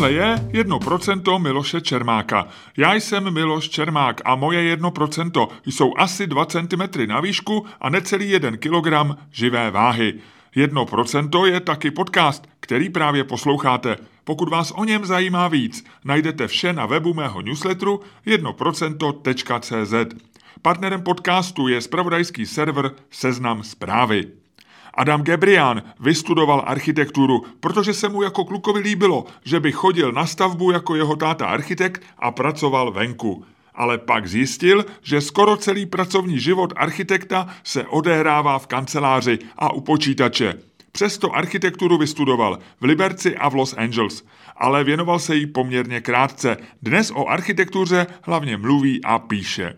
Tohle je 1% Miloše Čermáka. Já jsem Miloš Čermák a moje 1% jsou asi 2 cm na výšku a necelý 1 kg živé váhy. 1% je taky podcast, který právě posloucháte. Pokud vás o něm zajímá víc, najdete vše na webu mého newsletteru 1%.cz. Partnerem podcastu je spravodajský server Seznam zprávy. Adam Gebrian vystudoval architekturu, protože se mu jako klukovi líbilo, že by chodil na stavbu jako jeho táta architekt a pracoval venku. Ale pak zjistil, že skoro celý pracovní život architekta se odehrává v kanceláři a u počítače. Přesto architekturu vystudoval v Liberci a v Los Angeles, ale věnoval se jí poměrně krátce. Dnes o architektuře hlavně mluví a píše.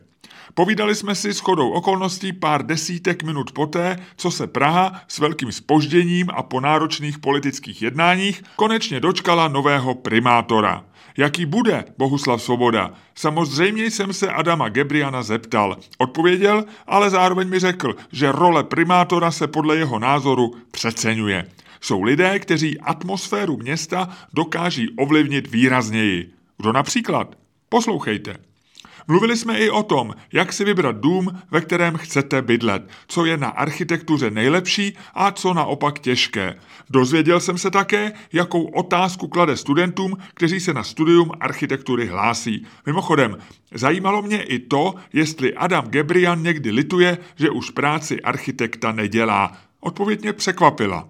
Povídali jsme si s chodou okolností pár desítek minut poté, co se Praha s velkým spožděním a po náročných politických jednáních konečně dočkala nového primátora. Jaký bude Bohuslav Svoboda? Samozřejmě jsem se Adama Gebriana zeptal. Odpověděl, ale zároveň mi řekl, že role primátora se podle jeho názoru přeceňuje. Jsou lidé, kteří atmosféru města dokáží ovlivnit výrazněji. Kdo například? Poslouchejte. Mluvili jsme i o tom, jak si vybrat dům, ve kterém chcete bydlet, co je na architektuře nejlepší a co naopak těžké. Dozvěděl jsem se také, jakou otázku klade studentům, kteří se na studium architektury hlásí. Mimochodem, zajímalo mě i to, jestli Adam Gebrian někdy lituje, že už práci architekta nedělá. Odpověď mě překvapila.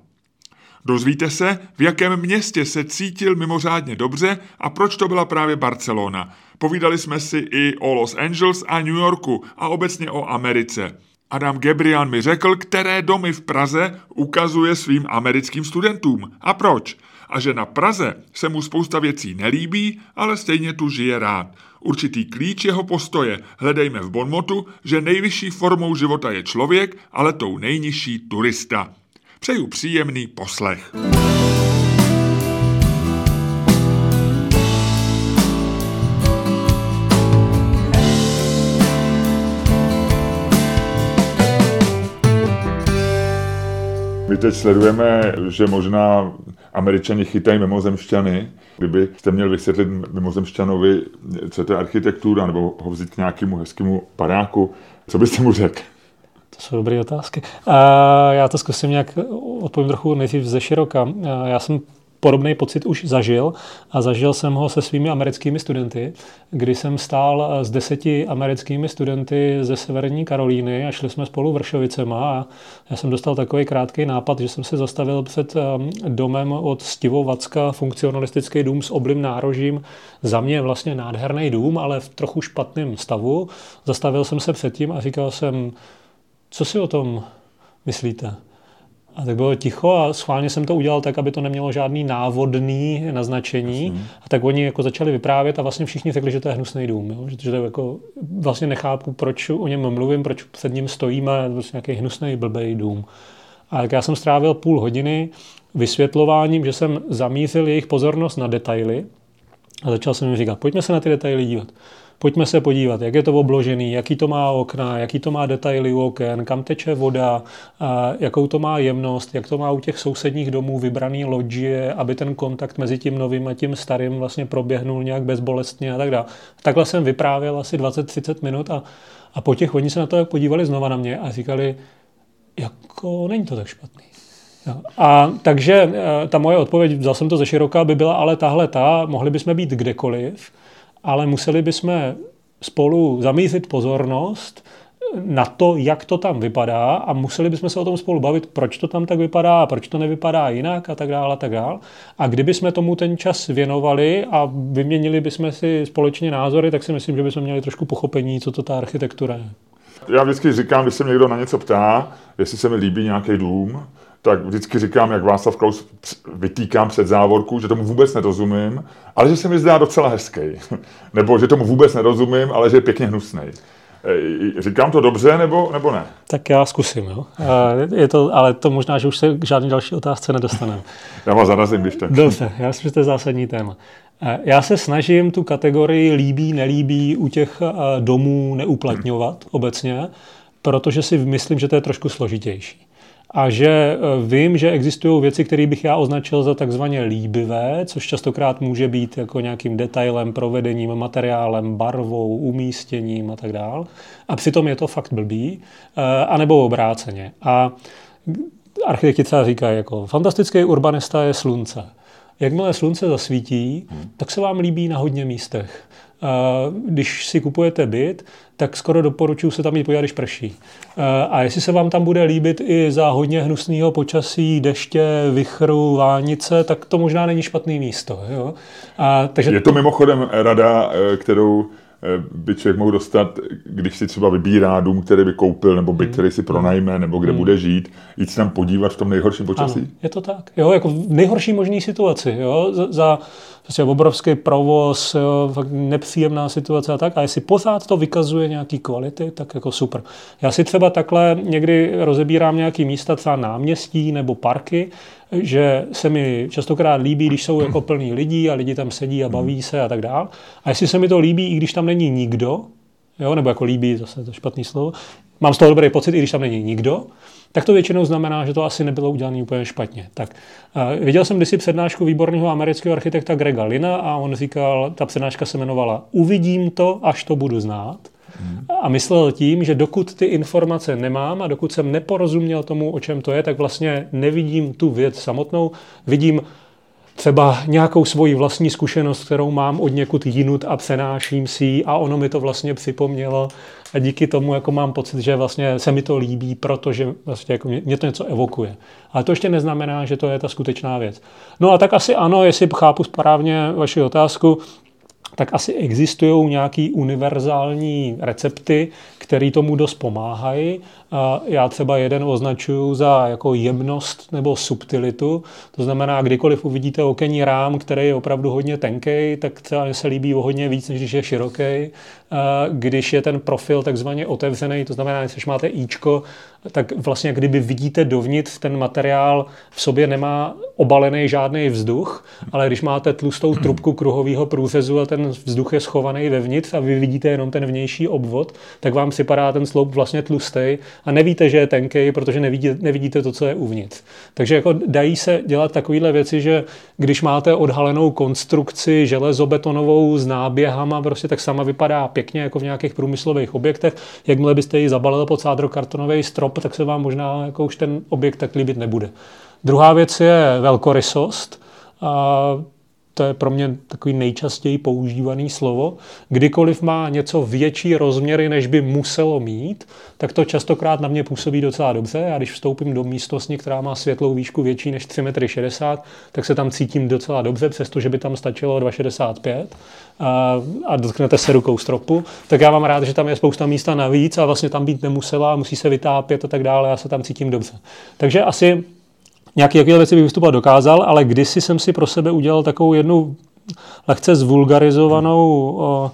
Dozvíte se, v jakém městě se cítil mimořádně dobře a proč to byla právě Barcelona. Povídali jsme si i o Los Angeles a New Yorku a obecně o Americe. Adam Gebrian mi řekl, které domy v Praze ukazuje svým americkým studentům a proč. A že na Praze se mu spousta věcí nelíbí, ale stejně tu žije rád. Určitý klíč jeho postoje hledejme v Bonmotu, že nejvyšší formou života je člověk, ale tou nejnižší turista. Přeju příjemný poslech. My teď sledujeme, že možná američani chytají mimozemšťany. Kdybyste měl vysvětlit mimozemšťanovi, co to architektura, nebo ho vzít k nějakému hezkému paráku, co byste mu řekl? To jsou dobré otázky. A já to zkusím nějak odpovím trochu nejdřív ze široka. Já jsem podobný pocit už zažil a zažil jsem ho se svými americkými studenty, kdy jsem stál s deseti americkými studenty ze Severní Karolíny a šli jsme spolu Vršovicema a já jsem dostal takový krátký nápad, že jsem se zastavil před um, domem od Stivo Vacka, funkcionalistický dům s oblým nárožím, za mě vlastně nádherný dům, ale v trochu špatném stavu. Zastavil jsem se předtím a říkal jsem, co si o tom myslíte? A tak bylo ticho a schválně jsem to udělal tak, aby to nemělo žádný návodný naznačení. Jasně. A tak oni jako začali vyprávět a vlastně všichni řekli, že to je hnusný dům. Jo? Že, že to jako, vlastně nechápu, proč o něm mluvím, proč před ním stojíme, je prostě nějaký hnusný blbej dům. A tak já jsem strávil půl hodiny vysvětlováním, že jsem zamířil jejich pozornost na detaily a začal jsem jim říkat, pojďme se na ty detaily dívat. Pojďme se podívat, jak je to obložený, jaký to má okna, jaký to má detaily u oken, kam teče voda, jakou to má jemnost, jak to má u těch sousedních domů vybraný loďie, aby ten kontakt mezi tím novým a tím starým vlastně proběhnul nějak bezbolestně a tak dále. Takhle jsem vyprávěl asi 20-30 minut a, a po těch oni se na to podívali znova na mě a říkali, jako není to tak špatný. A takže e, ta moje odpověď, vzal jsem to ze široka, by byla ale tahle ta, mohli bychom být kdekoliv, ale museli bychom spolu zamířit pozornost na to, jak to tam vypadá a museli bychom se o tom spolu bavit, proč to tam tak vypadá proč to nevypadá jinak a tak dále a tak dále. A kdyby jsme tomu ten čas věnovali a vyměnili bychom si společně názory, tak si myslím, že bychom měli trošku pochopení, co to ta architektura je. Já vždycky říkám, když se mě někdo na něco ptá, jestli se mi líbí nějaký dům, tak vždycky říkám, jak Václav Klaus vytýkám před závorku, že tomu vůbec nerozumím, ale že se mi zdá docela hezký. nebo že tomu vůbec nerozumím, ale že je pěkně hnusný. Říkám to dobře, nebo, nebo ne? Tak já zkusím, jo. Je to, ale to možná, že už se k žádné další otázce nedostaneme. já vás zarazím, když tak. Dobře, já myslím, že to je zásadní téma. Já se snažím tu kategorii líbí, nelíbí u těch domů neuplatňovat hmm. obecně, protože si myslím, že to je trošku složitější. A že e, vím, že existují věci, které bych já označil za takzvaně líbivé, což častokrát může být jako nějakým detailem, provedením, materiálem, barvou, umístěním a tak dál. A přitom je to fakt blbý, e, anebo obráceně. A architekti třeba říkají, jako fantastický urbanista je slunce. Jakmile slunce zasvítí, hmm. tak se vám líbí na hodně místech. Když si kupujete byt, tak skoro doporučuji se tam jít podívat, když prší. A jestli se vám tam bude líbit i za hodně hnusného počasí, deště, vychru, vánice, tak to možná není špatný místo. Jo? A, takže... Je to mimochodem rada, eh, kterou Eh, by člověk mohl dostat, když si třeba vybírá dům, který by koupil, nebo byt, hmm. který si pronajme, nebo kde hmm. bude žít, jít se tam podívat v tom nejhorším počasí? Ano, je to tak. Jo, jako v nejhorší možné situaci. Jo, za, za prostě obrovský provoz, jo, fakt nepříjemná situace a tak. A jestli pořád to vykazuje nějaký kvality, tak jako super. Já si třeba takhle někdy rozebírám nějaký místa, třeba náměstí nebo parky, že se mi častokrát líbí, když jsou jako plní lidí a lidi tam sedí a baví se a tak dál. A jestli se mi to líbí, i když tam není nikdo, jo, nebo jako líbí, zase to špatný slovo, mám z toho dobrý pocit, i když tam není nikdo, tak to většinou znamená, že to asi nebylo udělané úplně špatně. Tak, uh, viděl jsem kdysi přednášku výborného amerického architekta Grega Lina a on říkal, ta přednáška se jmenovala Uvidím to, až to budu znát. A myslel tím, že dokud ty informace nemám a dokud jsem neporozuměl tomu, o čem to je, tak vlastně nevidím tu věc samotnou, vidím třeba nějakou svoji vlastní zkušenost, kterou mám od někud jinut a přenáším si ji a ono mi to vlastně připomnělo a díky tomu jako mám pocit, že vlastně se mi to líbí, protože vlastně jako mě, mě to něco evokuje. Ale to ještě neznamená, že to je ta skutečná věc. No a tak asi ano, jestli chápu správně vaši otázku, tak asi existují nějaké univerzální recepty, které tomu dost pomáhají. Já třeba jeden označuju za jako jemnost nebo subtilitu. To znamená, kdykoliv uvidíte okenní rám, který je opravdu hodně tenký, tak třeba se líbí o hodně víc, než když je široký. Když je ten profil takzvaně otevřený, to znamená, když máte íčko, tak vlastně kdyby vidíte dovnitř, ten materiál v sobě nemá obalený žádný vzduch, ale když máte tlustou trubku kruhového průřezu a ten vzduch je schovaný vevnitř a vy vidíte jenom ten vnější obvod, tak vám připadá ten sloup vlastně tlustý a nevíte, že je tenký, protože nevidíte, nevidíte to, co je uvnitř. Takže jako dají se dělat takovéhle věci, že když máte odhalenou konstrukci železobetonovou s náběhama, prostě tak sama vypadá pěkně jako v nějakých průmyslových objektech. Jakmile byste ji zabalili pod sádrokartonový strop, tak se vám možná jako už ten objekt tak líbit nebude. Druhá věc je velkorysost. A to je pro mě takový nejčastěji používaný slovo. Kdykoliv má něco větší rozměry, než by muselo mít, tak to častokrát na mě působí docela dobře. Já když vstoupím do místnosti, která má světlou výšku větší než 3,60 m, tak se tam cítím docela dobře, přestože by tam stačilo 2,65 a, a dotknete se rukou stropu, tak já mám rád, že tam je spousta místa navíc a vlastně tam být nemusela, musí se vytápět a tak dále, já se tam cítím dobře. Takže asi nějaké takové věci bych vystupovat dokázal, ale kdysi jsem si pro sebe udělal takovou jednu lehce zvulgarizovanou o,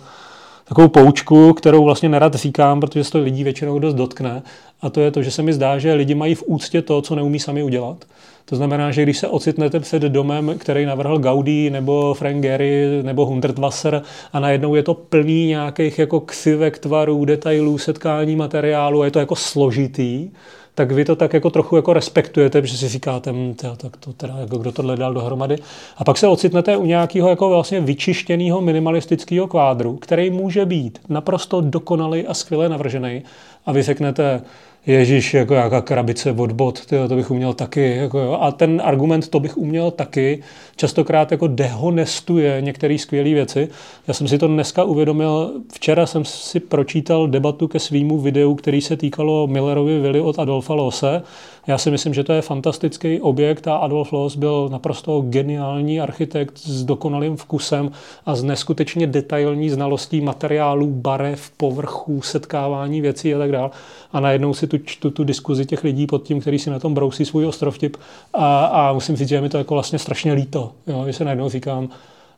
takovou poučku, kterou vlastně nerad říkám, protože se to lidí většinou dost dotkne. A to je to, že se mi zdá, že lidi mají v úctě to, co neumí sami udělat. To znamená, že když se ocitnete před domem, který navrhl Gaudí nebo Frank Gehry nebo Hundertwasser a najednou je to plný nějakých jako křivek, tvarů, detailů, setkání materiálu a je to jako složitý, tak vy to tak jako trochu jako respektujete, protože si říkáte, hm, tak to teda, jako kdo tohle dal dohromady. A pak se ocitnete u nějakého jako vlastně vyčištěného minimalistického kvádru, který může být naprosto dokonalý a skvěle navržený. A vy řeknete, Ježíš, jako jaká krabice od bot, tyjo, to bych uměl taky. Jako jo. A ten argument, to bych uměl taky, častokrát jako dehonestuje některé skvělé věci. Já jsem si to dneska uvědomil, včera jsem si pročítal debatu ke svýmu videu, který se týkalo Millerovy vily od Adolfa Lose. Já si myslím, že to je fantastický objekt a Adolf Loos byl naprosto geniální architekt s dokonalým vkusem a s neskutečně detailní znalostí materiálů, barev, povrchů, setkávání věcí a tak dále. A najednou si tu čtu tu diskuzi těch lidí pod tím, který si na tom brousí svůj ostrovtip a, a musím říct, že mi to jako vlastně strašně líto, jo, že se najednou říkám,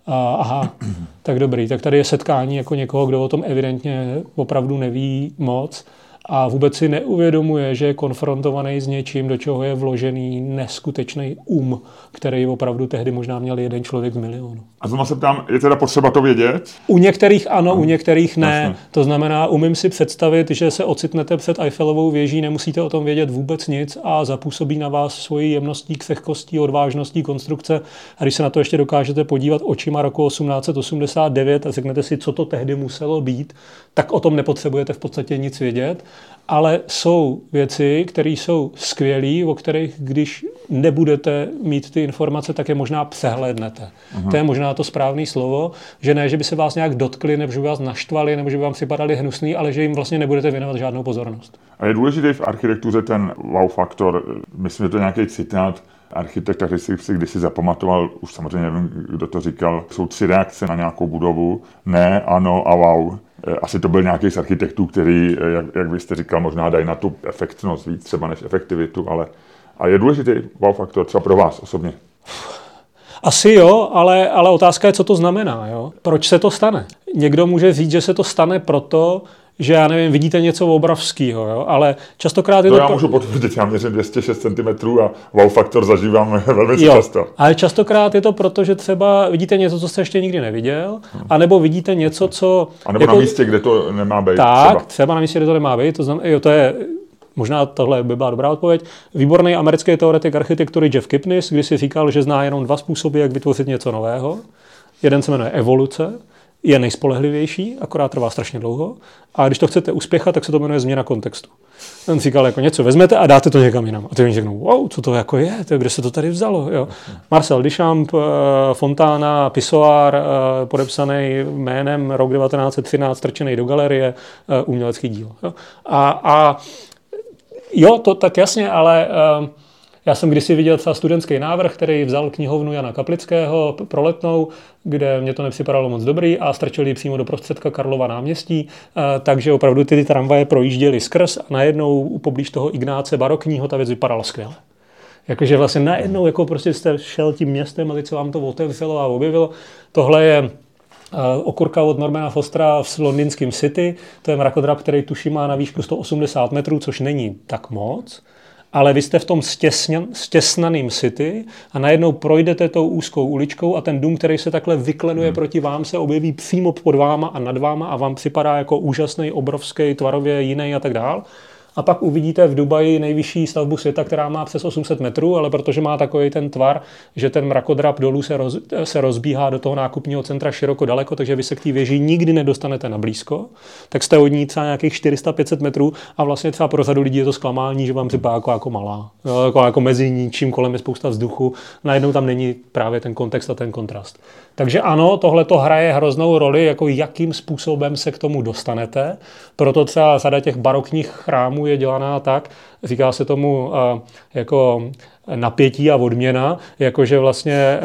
a, aha, tak dobrý, tak tady je setkání jako někoho, kdo o tom evidentně opravdu neví moc a vůbec si neuvědomuje, že je konfrontovaný s něčím, do čeho je vložený neskutečný um, který opravdu tehdy možná měl jeden člověk z milionu. A znovu se ptám, je teda potřeba to vědět? U některých ano, u některých ne. Jasně. To znamená, umím si představit, že se ocitnete před Eiffelovou věží, nemusíte o tom vědět vůbec nic a zapůsobí na vás svoji jemností, křehkostí, odvážností konstrukce. A když se na to ještě dokážete podívat očima roku 1889 a řeknete si, co to tehdy muselo být, tak o tom nepotřebujete v podstatě nic vědět ale jsou věci, které jsou skvělé, o kterých, když nebudete mít ty informace, tak je možná přehlédnete. Uh-huh. To je možná to správné slovo, že ne, že by se vás nějak dotkli, nebo že by vás naštvali, nebo že by vám připadali hnusný, ale že jim vlastně nebudete věnovat žádnou pozornost. A je důležitý v architektuře ten wow faktor, myslím, že to je nějaký citát, architekta, který si, si kdysi zapamatoval, už samozřejmě nevím, kdo to říkal, jsou tři reakce na nějakou budovu, ne, ano a wow. Eh, asi to byl nějaký z architektů, který, eh, jak, jak byste říkal, možná dají na tu efektnost víc třeba než efektivitu, ale, ale je důležitý wow faktor třeba pro vás osobně. Asi jo, ale, ale otázka je, co to znamená. Jo? Proč se to stane? Někdo může říct, že se to stane proto, že já nevím, vidíte něco obrovského, jo? ale častokrát je to... to já můžu potvrdit, já měřím 206 cm a wow faktor zažívám velmi jo, často. Ale častokrát je to proto, že třeba vidíte něco, co jste ještě nikdy neviděl, hmm. anebo vidíte něco, co... A nebo jako, na místě, kde to nemá být. Tak, třeba, třeba na místě, kde to nemá být, to, znamená, jo, to je Možná tohle by byla dobrá odpověď. Výborný americký teoretik architektury Jeff Kipnis, když si říkal, že zná jenom dva způsoby, jak vytvořit něco nového. Jeden se jmenuje evoluce je nejspolehlivější, akorát trvá strašně dlouho. A když to chcete uspěchat, tak se to jmenuje změna kontextu. Ten říkal, jako něco vezmete a dáte to někam jinam. A ty oni řeknou, wow, co to jako je, to, kde se to tady vzalo. Jo. Marcel Duchamp, eh, Fontána, Pisoár, eh, podepsaný jménem rok 1913, strčený do galerie, eh, umělecký díl. Jo. A, a jo, to tak jasně, ale já jsem kdysi viděl třeba studentský návrh, který vzal knihovnu Jana Kaplického pro letnou, kde mě to nepřipadalo moc dobrý a strčili přímo do prostředka Karlova náměstí, eh, takže opravdu ty, tramvaje projížděly skrz a najednou poblíž toho Ignáce barokního ta věc vypadala skvěle. Jakože vlastně najednou jako prostě jste šel tím městem a teď se vám to otevřelo a objevilo. Tohle je eh, okurka od Normana Fostera v londýnském City. To je mrakodrap, který tuším má na výšku 180 metrů, což není tak moc ale vy jste v tom stěsnaném city a najednou projdete tou úzkou uličkou a ten dům, který se takhle vyklenuje hmm. proti vám, se objeví přímo pod váma a nad váma a vám připadá jako úžasný, obrovský, tvarově jiný a tak dál a pak uvidíte v Dubaji nejvyšší stavbu světa, která má přes 800 metrů, ale protože má takový ten tvar, že ten mrakodrap dolů se, roz, se rozbíhá do toho nákupního centra široko daleko, takže vy se k té věži nikdy nedostanete na blízko, tak jste od ní třeba nějakých 400-500 metrů a vlastně třeba pro řadu lidí je to zklamání, že vám připadá jako, jako malá. Jako, jako mezi ničím kolem je spousta vzduchu, najednou tam není právě ten kontext a ten kontrast. Takže ano, tohle to hraje hroznou roli, jako jakým způsobem se k tomu dostanete. Proto třeba řada těch barokních chrámů je dělaná tak, říká se tomu jako napětí a odměna, jakože vlastně e,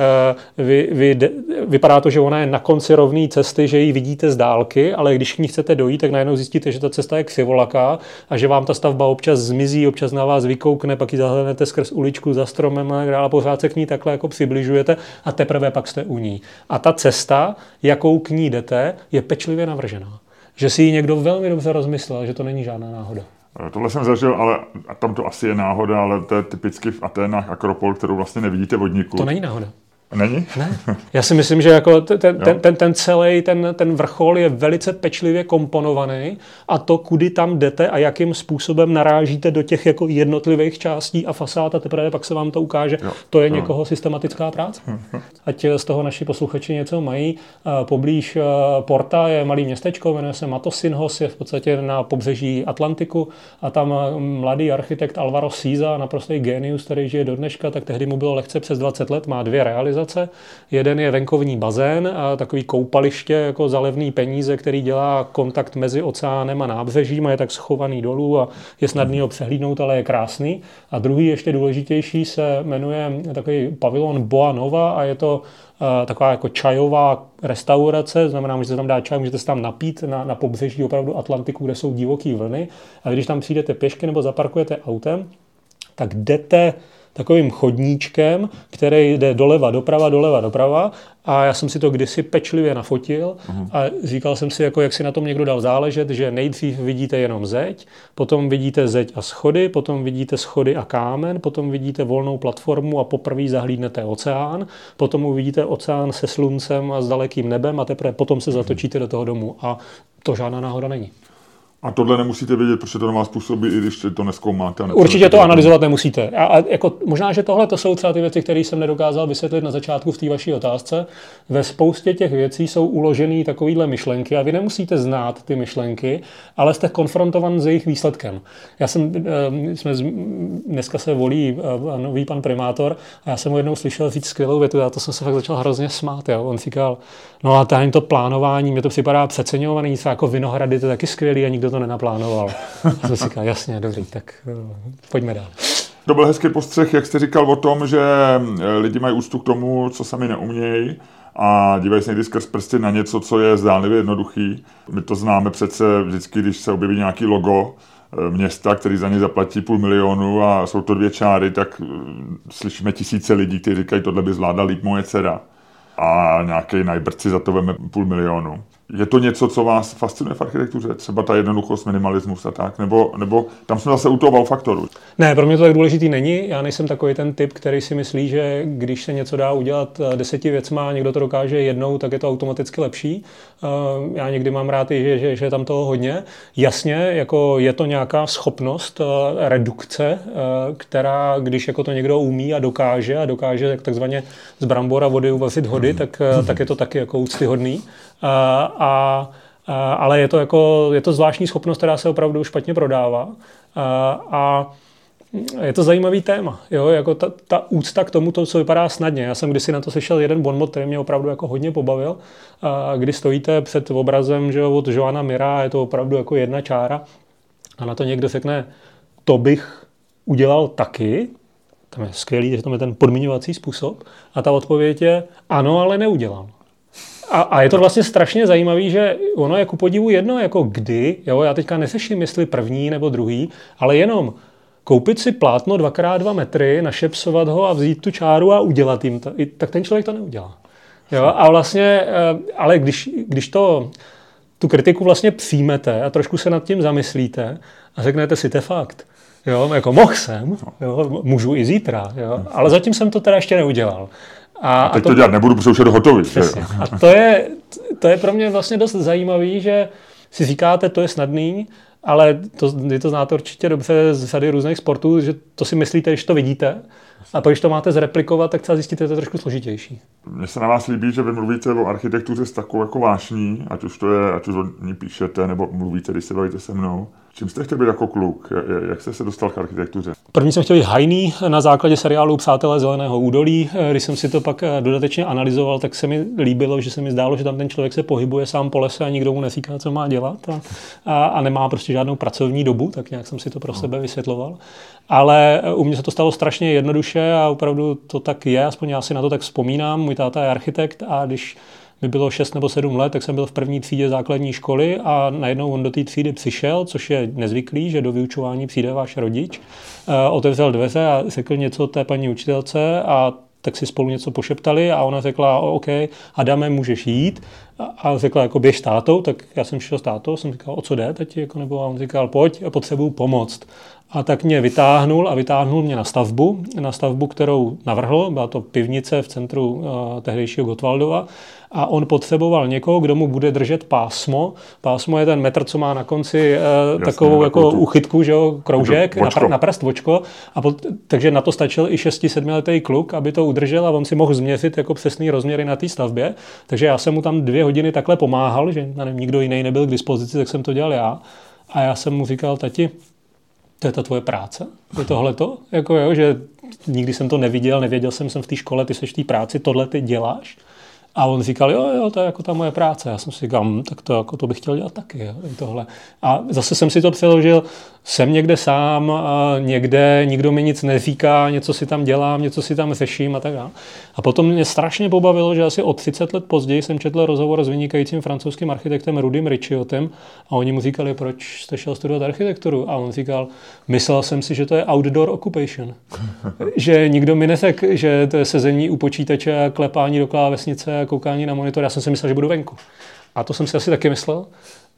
vy, vy, vypadá to, že ona je na konci rovné cesty, že ji vidíte z dálky, ale když k ní chcete dojít, tak najednou zjistíte, že ta cesta je křivolaká a že vám ta stavba občas zmizí, občas na vás vykoukne, pak ji zahlednete skrz uličku za stromem a dále pořád se k ní takhle jako přibližujete a teprve pak jste u ní. A ta cesta, jakou k ní jdete, je pečlivě navržená. Že si ji někdo velmi dobře rozmyslel, že to není žádná náhoda. Eh, tohle jsem zažil, ale tam to asi je náhoda, ale to je typicky v Aténách Akropol, kterou vlastně nevidíte vodníku. To není náhoda. Není? Ne. Já si myslím, že jako ten, ten, ten, ten celý ten, ten vrchol je velice pečlivě komponovaný a to, kudy tam jdete a jakým způsobem narážíte do těch jako jednotlivých částí a fasád a teprve pak se vám to ukáže, jo. to je jo. někoho systematická práce. Ať z toho naši posluchači něco mají. Poblíž Porta je malý městečko, jmenuje se Matosinhos, je v podstatě na pobřeží Atlantiku a tam mladý architekt Alvaro Siza, naprostý genius, který žije do dneška, tak tehdy mu bylo lehce přes 20 let, má dvě realizace organizace. Jeden je venkovní bazén, a takový koupaliště jako za levný peníze, který dělá kontakt mezi oceánem a nábřežím a je tak schovaný dolů a je snadný ho přehlídnout, ale je krásný. A druhý, ještě důležitější, se jmenuje takový pavilon Boa Nova a je to uh, taková jako čajová restaurace, znamená, že se tam dá čaj, můžete se tam napít na, na pobřeží opravdu Atlantiku, kde jsou divoký vlny. A když tam přijdete pěšky nebo zaparkujete autem, tak jdete takovým chodníčkem, který jde doleva, doprava, doleva, doprava a já jsem si to kdysi pečlivě nafotil uh-huh. a říkal jsem si, jako jak si na tom někdo dal záležet, že nejdřív vidíte jenom zeď, potom vidíte zeď a schody, potom vidíte schody a kámen, potom vidíte volnou platformu a poprvé zahlídnete oceán, potom uvidíte oceán se sluncem a s dalekým nebem a teprve potom se zatočíte do toho domu. A to žádná náhoda není. A tohle nemusíte vědět, protože to na vás působí, i když to neskoumáte. A Určitě to analyzovat nemusíte. A, a jako, možná, že tohle to jsou třeba ty věci, které jsem nedokázal vysvětlit na začátku v té vaší otázce. Ve spoustě těch věcí jsou uložené takovéhle myšlenky a vy nemusíte znát ty myšlenky, ale jste konfrontovan s jejich výsledkem. Já jsem, eh, jsme, dneska se volí eh, nový pan primátor a já jsem mu jednou slyšel říct skvělou větu, a to jsem se fakt začal hrozně smát. Jo. On říkal, no a tady to plánování, mě to připadá přeceňovaný, jako Vinohrady, to je taky skvělý a nikdo to nenaplánoval. Jsem si říkal, jasně, dobrý, tak eh, pojďme dál. To byl hezký postřeh, jak jste říkal o tom, že eh, lidi mají úctu k tomu, co sami neumějí a dívají se někdy skrz prsty na něco, co je zdánlivě jednoduchý. My to známe přece vždycky, když se objeví nějaký logo eh, města, který za ně zaplatí půl milionu a jsou to dvě čáry, tak slyšíme tisíce lidí, kteří říkají, tohle by zvládla líp moje dcera. A nějaký najbrci za to veme půl milionu. Je to něco, co vás fascinuje v architektuře? Třeba ta jednoduchost, minimalismus a tak? Nebo, nebo tam jsme zase u toho wow faktoru? Ne, pro mě to tak důležitý není. Já nejsem takový ten typ, který si myslí, že když se něco dá udělat eh, deseti věcma a někdo to dokáže jednou, tak je to automaticky lepší. Eh, já někdy mám rád, že, že, že je tam toho hodně. Jasně, jako je to nějaká schopnost eh, redukce, která, když jako to někdo umí a dokáže a dokáže takzvaně z brambora vody uvařit hody, tak, tak je to taky jako úctyhodný. A, a, ale je to, jako, je to zvláštní schopnost, která se opravdu špatně prodává. A, a je to zajímavý téma, jo? Jako ta, ta úcta k tomu, to, co vypadá snadně. Já jsem kdysi na to slyšel jeden bonmot, který mě opravdu jako hodně pobavil, a kdy stojíte před obrazem že od Joana Mira, je to opravdu jako jedna čára a na to někdo řekne, to bych udělal taky, tam je skvělý, že to je ten podmiňovací způsob a ta odpověď je ano, ale neudělám. A, a je to vlastně strašně zajímavé, že ono je ku podivu jedno, jako kdy, jo, já teďka neseším, jestli první nebo druhý, ale jenom koupit si plátno 2x2 metry, našepsovat ho a vzít tu čáru a udělat jim to, tak ten člověk to neudělá. Jo, a vlastně, eh, ale když, když to, tu kritiku vlastně přijmete a trošku se nad tím zamyslíte a řeknete si, to fakt, jo, jako mohl jsem, jo, můžu i zítra, jo, ale zatím jsem to teda ještě neudělal. A, a teď a to, to dělat nebudu, protože už je to hotový. A to je, to je pro mě vlastně dost zajímavý, že si říkáte, to je snadný, ale to, vy to znáte určitě dobře z sady různých sportů, že to si myslíte, když to vidíte, a pak, když to máte zreplikovat, tak třeba zjistíte, že to je trošku složitější. Mně se na vás líbí, že vy mluvíte o architektuře s takovou jako vášní, ať už to je, ať už o ní píšete, nebo mluvíte, když se bavíte se mnou. Čím jste chtěl být jako kluk? Jak jste se dostal k architektuře? První jsem chtěl být hajný na základě seriálu Přátelé zeleného údolí. Když jsem si to pak dodatečně analyzoval, tak se mi líbilo, že se mi zdálo, že tam ten člověk se pohybuje sám po lese a nikdo mu neříká, co má dělat a, a, a nemá prostě žádnou pracovní dobu, tak nějak jsem si to pro no. sebe vysvětloval. Ale u mě se to stalo strašně jednoduše a opravdu to tak je, aspoň já si na to tak vzpomínám. Můj táta je architekt a když mi bylo 6 nebo 7 let, tak jsem byl v první třídě základní školy a najednou on do té třídy přišel, což je nezvyklý, že do vyučování přijde váš rodič, eh, otevřel dveře a řekl něco té paní učitelce a tak si spolu něco pošeptali a ona řekla, OK, Adame, můžeš jít. A řekla, jako běž s tátou, tak já jsem šel s tátou, jsem říkal, o co jde teď, jako, nebo a on říkal, pojď, potřebuju pomoct. A tak mě vytáhnul a vytáhnul mě na stavbu, na stavbu, kterou navrhl, byla to pivnice v centru uh, tehdejšího Gotwaldova a on potřeboval někoho, kdo mu bude držet pásmo. Pásmo je ten metr, co má na konci uh, Jasně, takovou jako tu... uchytku, že jo, kroužek, na, pr- na prst vočko. A pot, takže na to stačil i 6-7 letý kluk, aby to udržel a on si mohl změřit jako přesný rozměry na té stavbě. Takže já jsem mu tam dvě hodiny takhle pomáhal, že nevím, nikdo jiný nebyl k dispozici, tak jsem to dělal já. A já jsem mu říkal, tati, to je ta tvoje práce? Je tohle to? Jako jo, že nikdy jsem to neviděl, nevěděl jsem, jsem v té škole, ty seš v té práci, tohle ty děláš? A on říkal, jo, jo, to je jako ta moje práce. Já jsem si říkal, hm, tak to, jako to bych chtěl dělat taky, jo, tohle. A zase jsem si to přeložil, jsem někde sám, někde nikdo mi nic neříká, něco si tam dělám, něco si tam řeším a tak dále. A potom mě strašně pobavilo, že asi o 30 let později jsem četl rozhovor s vynikajícím francouzským architektem Rudym Richiotem a oni mu říkali, proč jste šel studovat architekturu? A on říkal, myslel jsem si, že to je outdoor occupation. že nikdo mi neřekl, že to je sezení u počítače, klepání do klávesnice, koukání na monitor. Já jsem si myslel, že budu venku. A to jsem si asi taky myslel.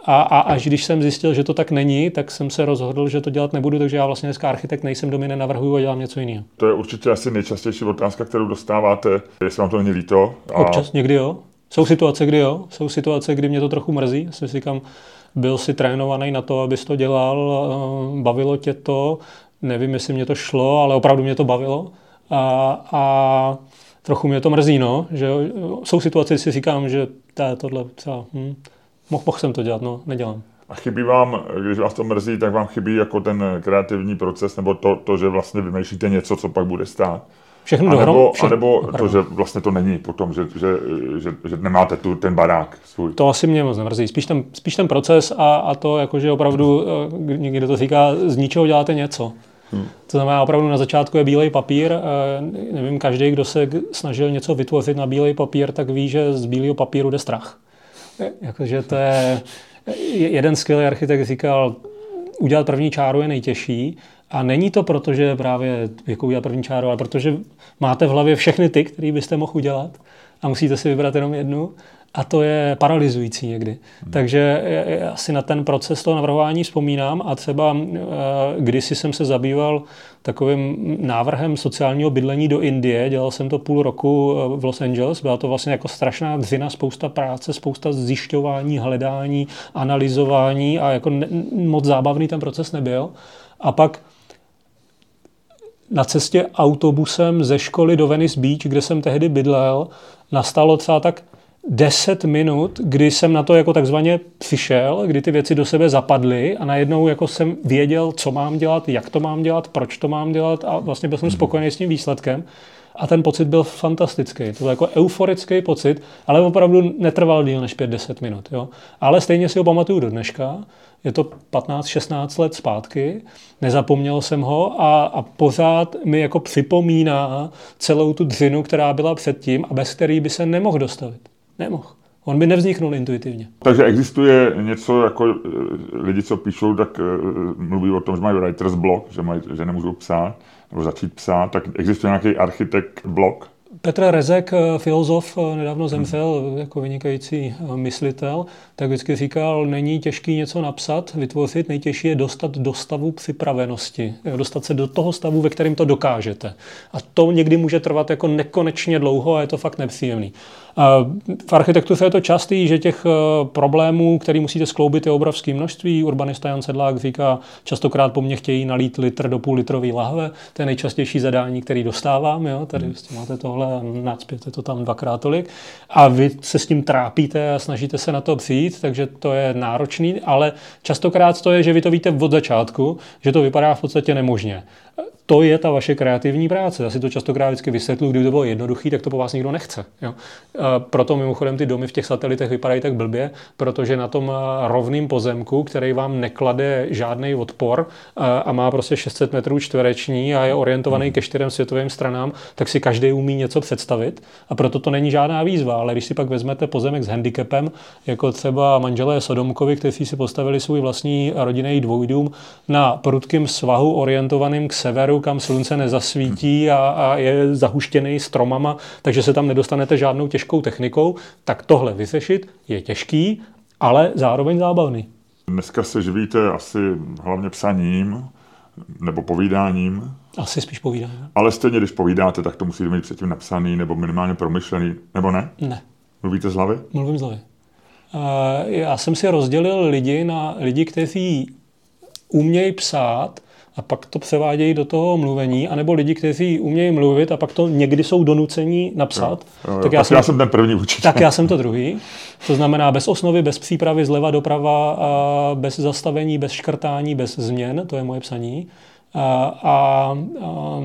A, a až když jsem zjistil, že to tak není, tak jsem se rozhodl, že to dělat nebudu, takže já vlastně dneska architekt nejsem, do mě nenavrhuju a dělám něco jiného. To je určitě asi nejčastější otázka, kterou dostáváte, jestli vám to není líto. A... Občas, někdy jo. Jsou situace, kdy jo. Jsou situace, kdy mě to trochu mrzí. Já si říkám, byl si trénovaný na to, abys to dělal, eh, bavilo tě to, nevím, jestli mě to šlo, ale opravdu mě to bavilo. A, a trochu mě to mrzí, no, že jsou situace, kdy si říkám, že tohle třeba, hm, mohl, mohl jsem to dělat, no, nedělám. A chybí vám, když vás to mrzí, tak vám chybí jako ten kreativní proces, nebo to, to že vlastně vymýšlíte něco, co pak bude stát? Všechno dohrom, nebo, nebo to, že vlastně to není potom, že, že, že, že nemáte tu, ten barák svůj. To asi mě moc nemrzí. Spíš ten, spíš ten proces a, a to, jakože opravdu, eh, někdo to říká, z ničeho děláte něco. Hmm. To znamená, opravdu na začátku je bílej papír. Eh, nevím, každý, kdo se snažil něco vytvořit na bílej papír, tak ví, že z bílého papíru jde strach. Jakože to je... Jeden skvělý architekt říkal, udělat první čáru je nejtěžší, a není to proto, že právě jako udělat první čáru, ale protože máte v hlavě všechny ty, které byste mohl udělat a musíte si vybrat jenom jednu a to je paralyzující někdy. Hmm. Takže asi na ten proces toho navrhování vzpomínám a třeba eh, kdysi jsem se zabýval takovým návrhem sociálního bydlení do Indie, dělal jsem to půl roku v Los Angeles, byla to vlastně jako strašná dřina, spousta práce, spousta zjišťování, hledání, analyzování a jako ne, moc zábavný ten proces nebyl. A pak na cestě autobusem ze školy do Venice Beach, kde jsem tehdy bydlel, nastalo třeba tak 10 minut, kdy jsem na to jako takzvaně přišel, kdy ty věci do sebe zapadly a najednou jako jsem věděl, co mám dělat, jak to mám dělat, proč to mám dělat a vlastně byl jsem spokojený s tím výsledkem. A ten pocit byl fantastický. To byl jako euforický pocit, ale opravdu netrval díl než 5-10 minut. Jo. Ale stejně si ho pamatuju do dneška je to 15-16 let zpátky, nezapomněl jsem ho a, a pořád mi jako připomíná celou tu dřinu, která byla předtím a bez který by se nemohl dostavit. Nemohl. On by nevzniknul intuitivně. Takže existuje něco, jako eh, lidi, co píšou, tak uh, mluví o tom, že mají writer's block, že, mají, že nemůžou psát nebo začít psát, tak existuje nějaký architekt blok? Petr Rezek, eh, filozof, eh, nedávno zemřel jako vynikající eh, myslitel, tak vždycky říkal, není těžký něco napsat, vytvořit, nejtěžší je dostat do stavu připravenosti, dostat se do toho stavu, ve kterém to dokážete. A to někdy může trvat jako nekonečně dlouho a je to fakt nepříjemný. V architektuře je to častý, že těch problémů, který musíte skloubit, je obrovské množství. Urbanista Jan Sedlák říká, častokrát po mně chtějí nalít litr do půl litrový lahve. To je nejčastější zadání, který dostávám. Jo? Tady hmm. máte tohle a nadspět je to tam dvakrát tolik. A vy se s tím trápíte a snažíte se na to přijít, takže to je náročný, ale častokrát to je, že vy to víte od začátku, že to vypadá v podstatě nemožně to je ta vaše kreativní práce. Já si to častokrát vždycky vysvětluji, kdyby to bylo jednoduché, tak to po vás nikdo nechce. Jo? A proto mimochodem ty domy v těch satelitech vypadají tak blbě, protože na tom rovném pozemku, který vám neklade žádný odpor a má prostě 600 metrů čtvereční a je orientovaný ke čtyřem světovým stranám, tak si každý umí něco představit a proto to není žádná výzva. Ale když si pak vezmete pozemek s handicapem, jako třeba manželé Sodomkovi, kteří si postavili svůj vlastní rodinný dvojdům na prudkém svahu orientovaným k severu, kam slunce nezasvítí a, a je zahuštěný stromama, takže se tam nedostanete žádnou těžkou technikou, tak tohle vyřešit je těžký, ale zároveň zábavný. Dneska se živíte asi hlavně psaním nebo povídáním. Asi spíš povídáním. Ale stejně, když povídáte, tak to musí být předtím napsaný nebo minimálně promyšlený, nebo ne? Ne. Mluvíte z hlavy? Mluvím z hlavy. Já jsem si rozdělil lidi na lidi, kteří umějí psát a pak to převádějí do toho mluvení, anebo lidi, kteří umějí mluvit a pak to někdy jsou donuceni napsat. Jo, jo, tak já, jsem, já jsem ten první určitě. Tak já jsem to druhý. To znamená bez osnovy, bez přípravy zleva doprava, a bez zastavení, bez škrtání, bez změn, to je moje psaní. A, a, a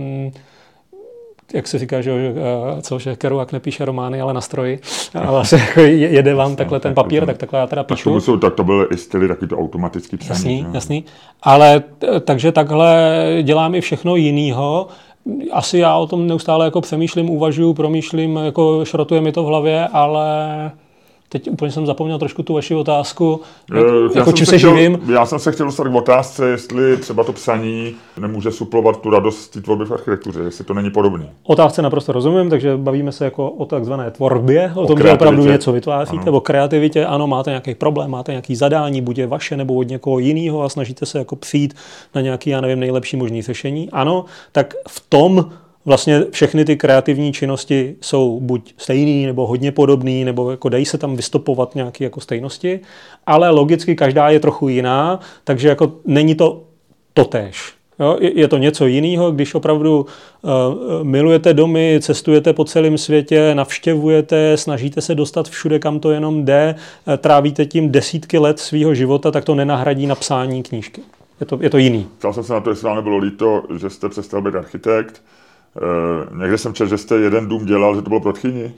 jak se říká, že cože Kerouac nepíše romány, ale na stroji, a vlastně jako jede vám takhle ten papír, tak takhle já teda píšu. Tak to, tak to byly i styly taky to automatický psaní. Jasný, jasný. Ale takže takhle dělám i všechno jinýho. Asi já o tom neustále jako přemýšlím, uvažuju, promýšlím, jako šrotuje mi to v hlavě, ale Teď úplně jsem zapomněl trošku tu vaši otázku, jak, já jako čím se, chtěl, živím. Já jsem se chtěl dostat k otázce, jestli třeba to psaní nemůže suplovat tu radost té tvorby v architektuře, jestli to není podobné. Otázce naprosto rozumím, takže bavíme se jako o takzvané tvorbě, o, o tom, že opravdu něco vytváříte, ano. o kreativitě. Ano, máte nějaký problém, máte nějaký zadání, buď je vaše nebo od někoho jiného a snažíte se jako přijít na nějaký, já nevím, nejlepší možný řešení. Ano, tak v tom vlastně všechny ty kreativní činnosti jsou buď stejný, nebo hodně podobný, nebo jako dají se tam vystopovat nějaké jako stejnosti, ale logicky každá je trochu jiná, takže jako není to totéž. Jo, je to něco jiného, když opravdu uh, milujete domy, cestujete po celém světě, navštěvujete, snažíte se dostat všude, kam to jenom jde, uh, trávíte tím desítky let svého života, tak to nenahradí napsání knížky. Je to, je to jiný. Ptal jsem se na to, jestli vám nebylo líto, že jste přestal být architekt, někde jsem četl, že jste jeden dům dělal, že to bylo pro tchyni.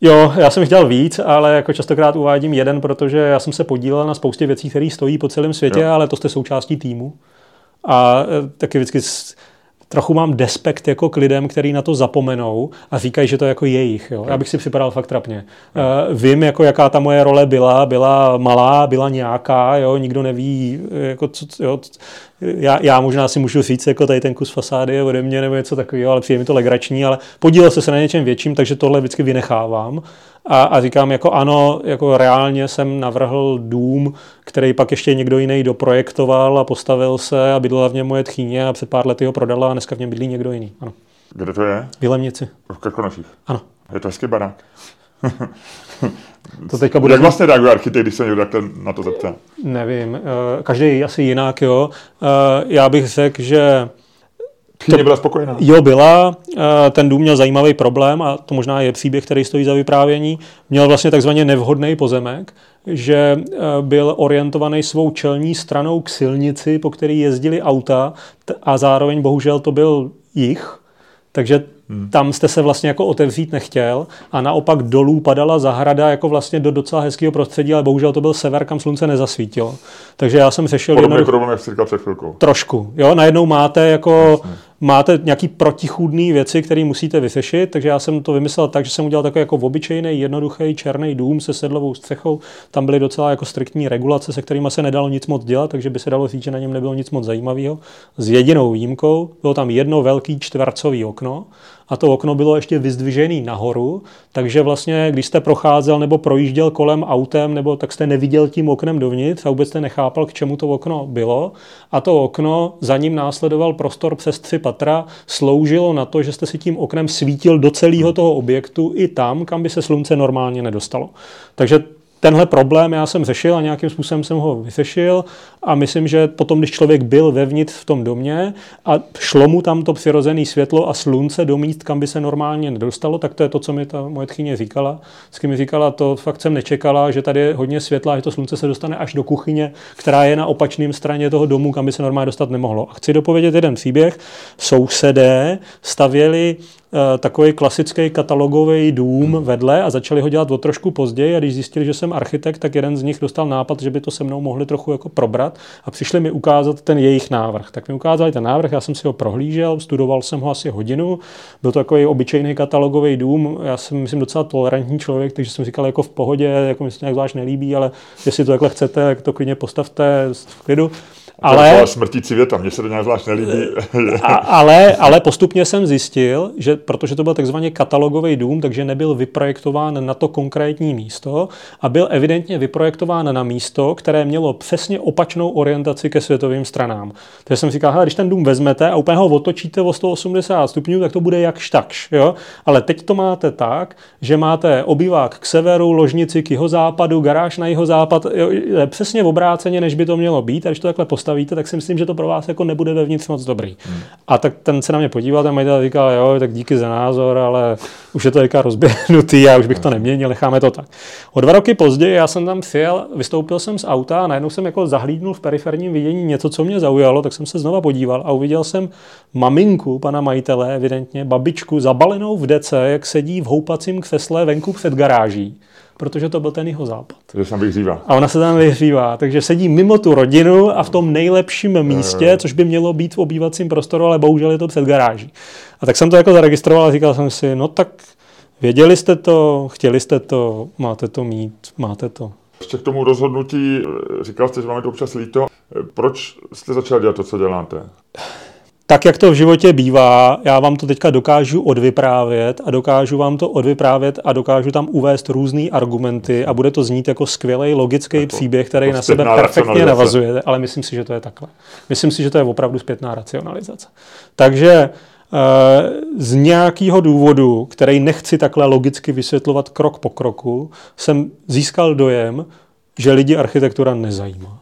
Jo, já jsem chtěl víc, ale jako častokrát uvádím jeden, protože já jsem se podílel na spoustě věcí, které stojí po celém světě, jo. ale to jste součástí týmu. A eh, taky vždycky trochu mám despekt jako k lidem, kteří na to zapomenou a říkají, že to je jako jejich. Jo. Já bych si připadal fakt trapně. Uh, vím, jako jaká ta moje role byla, byla malá, byla nějaká, jo, nikdo neví, jako co, jo, já, já možná si můžu říct, jako tady ten kus fasády je ode mě nebo něco takového, ale přijde mi to legrační, ale podílel se se na něčem větším, takže tohle vždycky vynechávám. A, a říkám, jako ano, jako reálně jsem navrhl dům, který pak ještě někdo jiný doprojektoval a postavil se a bydlela v něm moje tchýně a před pár lety ho prodala a dneska v něm bydlí někdo jiný. Ano. Kde to je? V Jilemnici. V Krkonoších. Ano. Je to hezký barák. to teďka bude... Jak vlastně reaguje architekt, když se někdo na to zeptá? Nevím. Eh, každý asi jinak, jo. Eh, já bych řekl, že Tchýně byla spokojená. Jo, byla. Eh, ten dům měl zajímavý problém a to možná je příběh, který stojí za vyprávění. Měl vlastně takzvaně nevhodný pozemek, že byl orientovaný svou čelní stranou k silnici, po který jezdili auta a zároveň bohužel to byl jich, takže Hmm. Tam jste se vlastně jako otevřít nechtěl a naopak dolů padala zahrada jako vlastně do docela hezkého prostředí, ale bohužel to byl sever, kam slunce nezasvítilo. Takže já jsem řešil... Podobný jednoduch... problém, jak jsi říkal před chvilkou. Trošku. Jo, najednou máte jako... Jasně máte nějaký protichůdné věci, které musíte vyřešit, takže já jsem to vymyslel tak, že jsem udělal takový jako obyčejný, jednoduchý černý dům se sedlovou střechou. Tam byly docela jako striktní regulace, se kterými se nedalo nic moc dělat, takže by se dalo říct, že na něm nebylo nic moc zajímavého. S jedinou výjimkou bylo tam jedno velký čtvercový okno, a to okno bylo ještě vyzdvižené nahoru, takže vlastně, když jste procházel nebo projížděl kolem autem, nebo tak jste neviděl tím oknem dovnitř a vůbec jste nechápal, k čemu to okno bylo. A to okno, za ním následoval prostor přes tři patra, sloužilo na to, že jste si tím oknem svítil do celého toho objektu i tam, kam by se slunce normálně nedostalo. Takže tenhle problém já jsem řešil a nějakým způsobem jsem ho vyřešil a myslím, že potom, když člověk byl vevnitř v tom domě a šlo mu tam to přirozené světlo a slunce do míst, kam by se normálně nedostalo, tak to je to, co mi ta moje tchyně říkala. S mi říkala, to fakt jsem nečekala, že tady je hodně světla a že to slunce se dostane až do kuchyně, která je na opačném straně toho domu, kam by se normálně dostat nemohlo. A chci dopovědět jeden příběh. Sousedé stavěli takový klasický katalogový dům vedle a začali ho dělat o trošku později a když zjistili, že jsem architekt, tak jeden z nich dostal nápad, že by to se mnou mohli trochu jako probrat a přišli mi ukázat ten jejich návrh. Tak mi ukázali ten návrh, já jsem si ho prohlížel, studoval jsem ho asi hodinu, byl to takový obyčejný katalogový dům, já jsem myslím docela tolerantní člověk, takže jsem říkal jako v pohodě, jako mi se nějak zvlášť nelíbí, ale jestli to takhle chcete, tak to klidně postavte v klidu. Ale, to smrtící věta, mně se to nějak zvlášť nelíbí. A, ale, ale postupně jsem zjistil, že protože to byl takzvaně katalogový dům, takže nebyl vyprojektován na to konkrétní místo a byl evidentně vyprojektován na místo, které mělo přesně opačnou orientaci ke světovým stranám. Takže jsem říkal, když ten dům vezmete a úplně ho otočíte o 180 stupňů, tak to bude jakž takž. Jo? Ale teď to máte tak, že máte obývák k severu, ložnici k jeho západu, garáž na jeho západ, jo, přesně v obráceně, než by to mělo být. A když to takhle postavíte, tak si myslím, že to pro vás jako nebude vevnitř moc dobrý. Hmm. A tak ten se na mě podíval, ten majitel říkal, jo, tak díky za názor, ale už je to teďka rozběhnutý, já už bych to neměnil, necháme to tak. O dva roky později já jsem tam přijel, vystoupil jsem z auta a najednou jsem jako zahlídnul v periferním vidění něco, co mě zaujalo, tak jsem se znova podíval a uviděl jsem maminku pana majitele, evidentně babičku, zabalenou v dece, jak sedí v houpacím křesle venku před garáží protože to byl ten jeho západ. Takže se tam vyhřívá. A ona se tam vyhřívá, takže sedí mimo tu rodinu a v tom nejlepším místě, což by mělo být v obývacím prostoru, ale bohužel je to před garáží. A tak jsem to jako zaregistroval a říkal jsem si, no tak věděli jste to, chtěli jste to, máte to mít, máte to. Ještě k tomu rozhodnutí, říkal jste, že máme to občas líto. Proč jste začal dělat to, co děláte? Tak, jak to v životě bývá, já vám to teďka dokážu odvyprávět a dokážu vám to odvyprávět a dokážu tam uvést různé argumenty a bude to znít jako skvělý logický jako příběh, který na sebe perfektně navazuje, ale myslím si, že to je takhle. Myslím si, že to je opravdu zpětná racionalizace. Takže eh, z nějakého důvodu, který nechci takhle logicky vysvětlovat krok po kroku, jsem získal dojem, že lidi architektura nezajímá.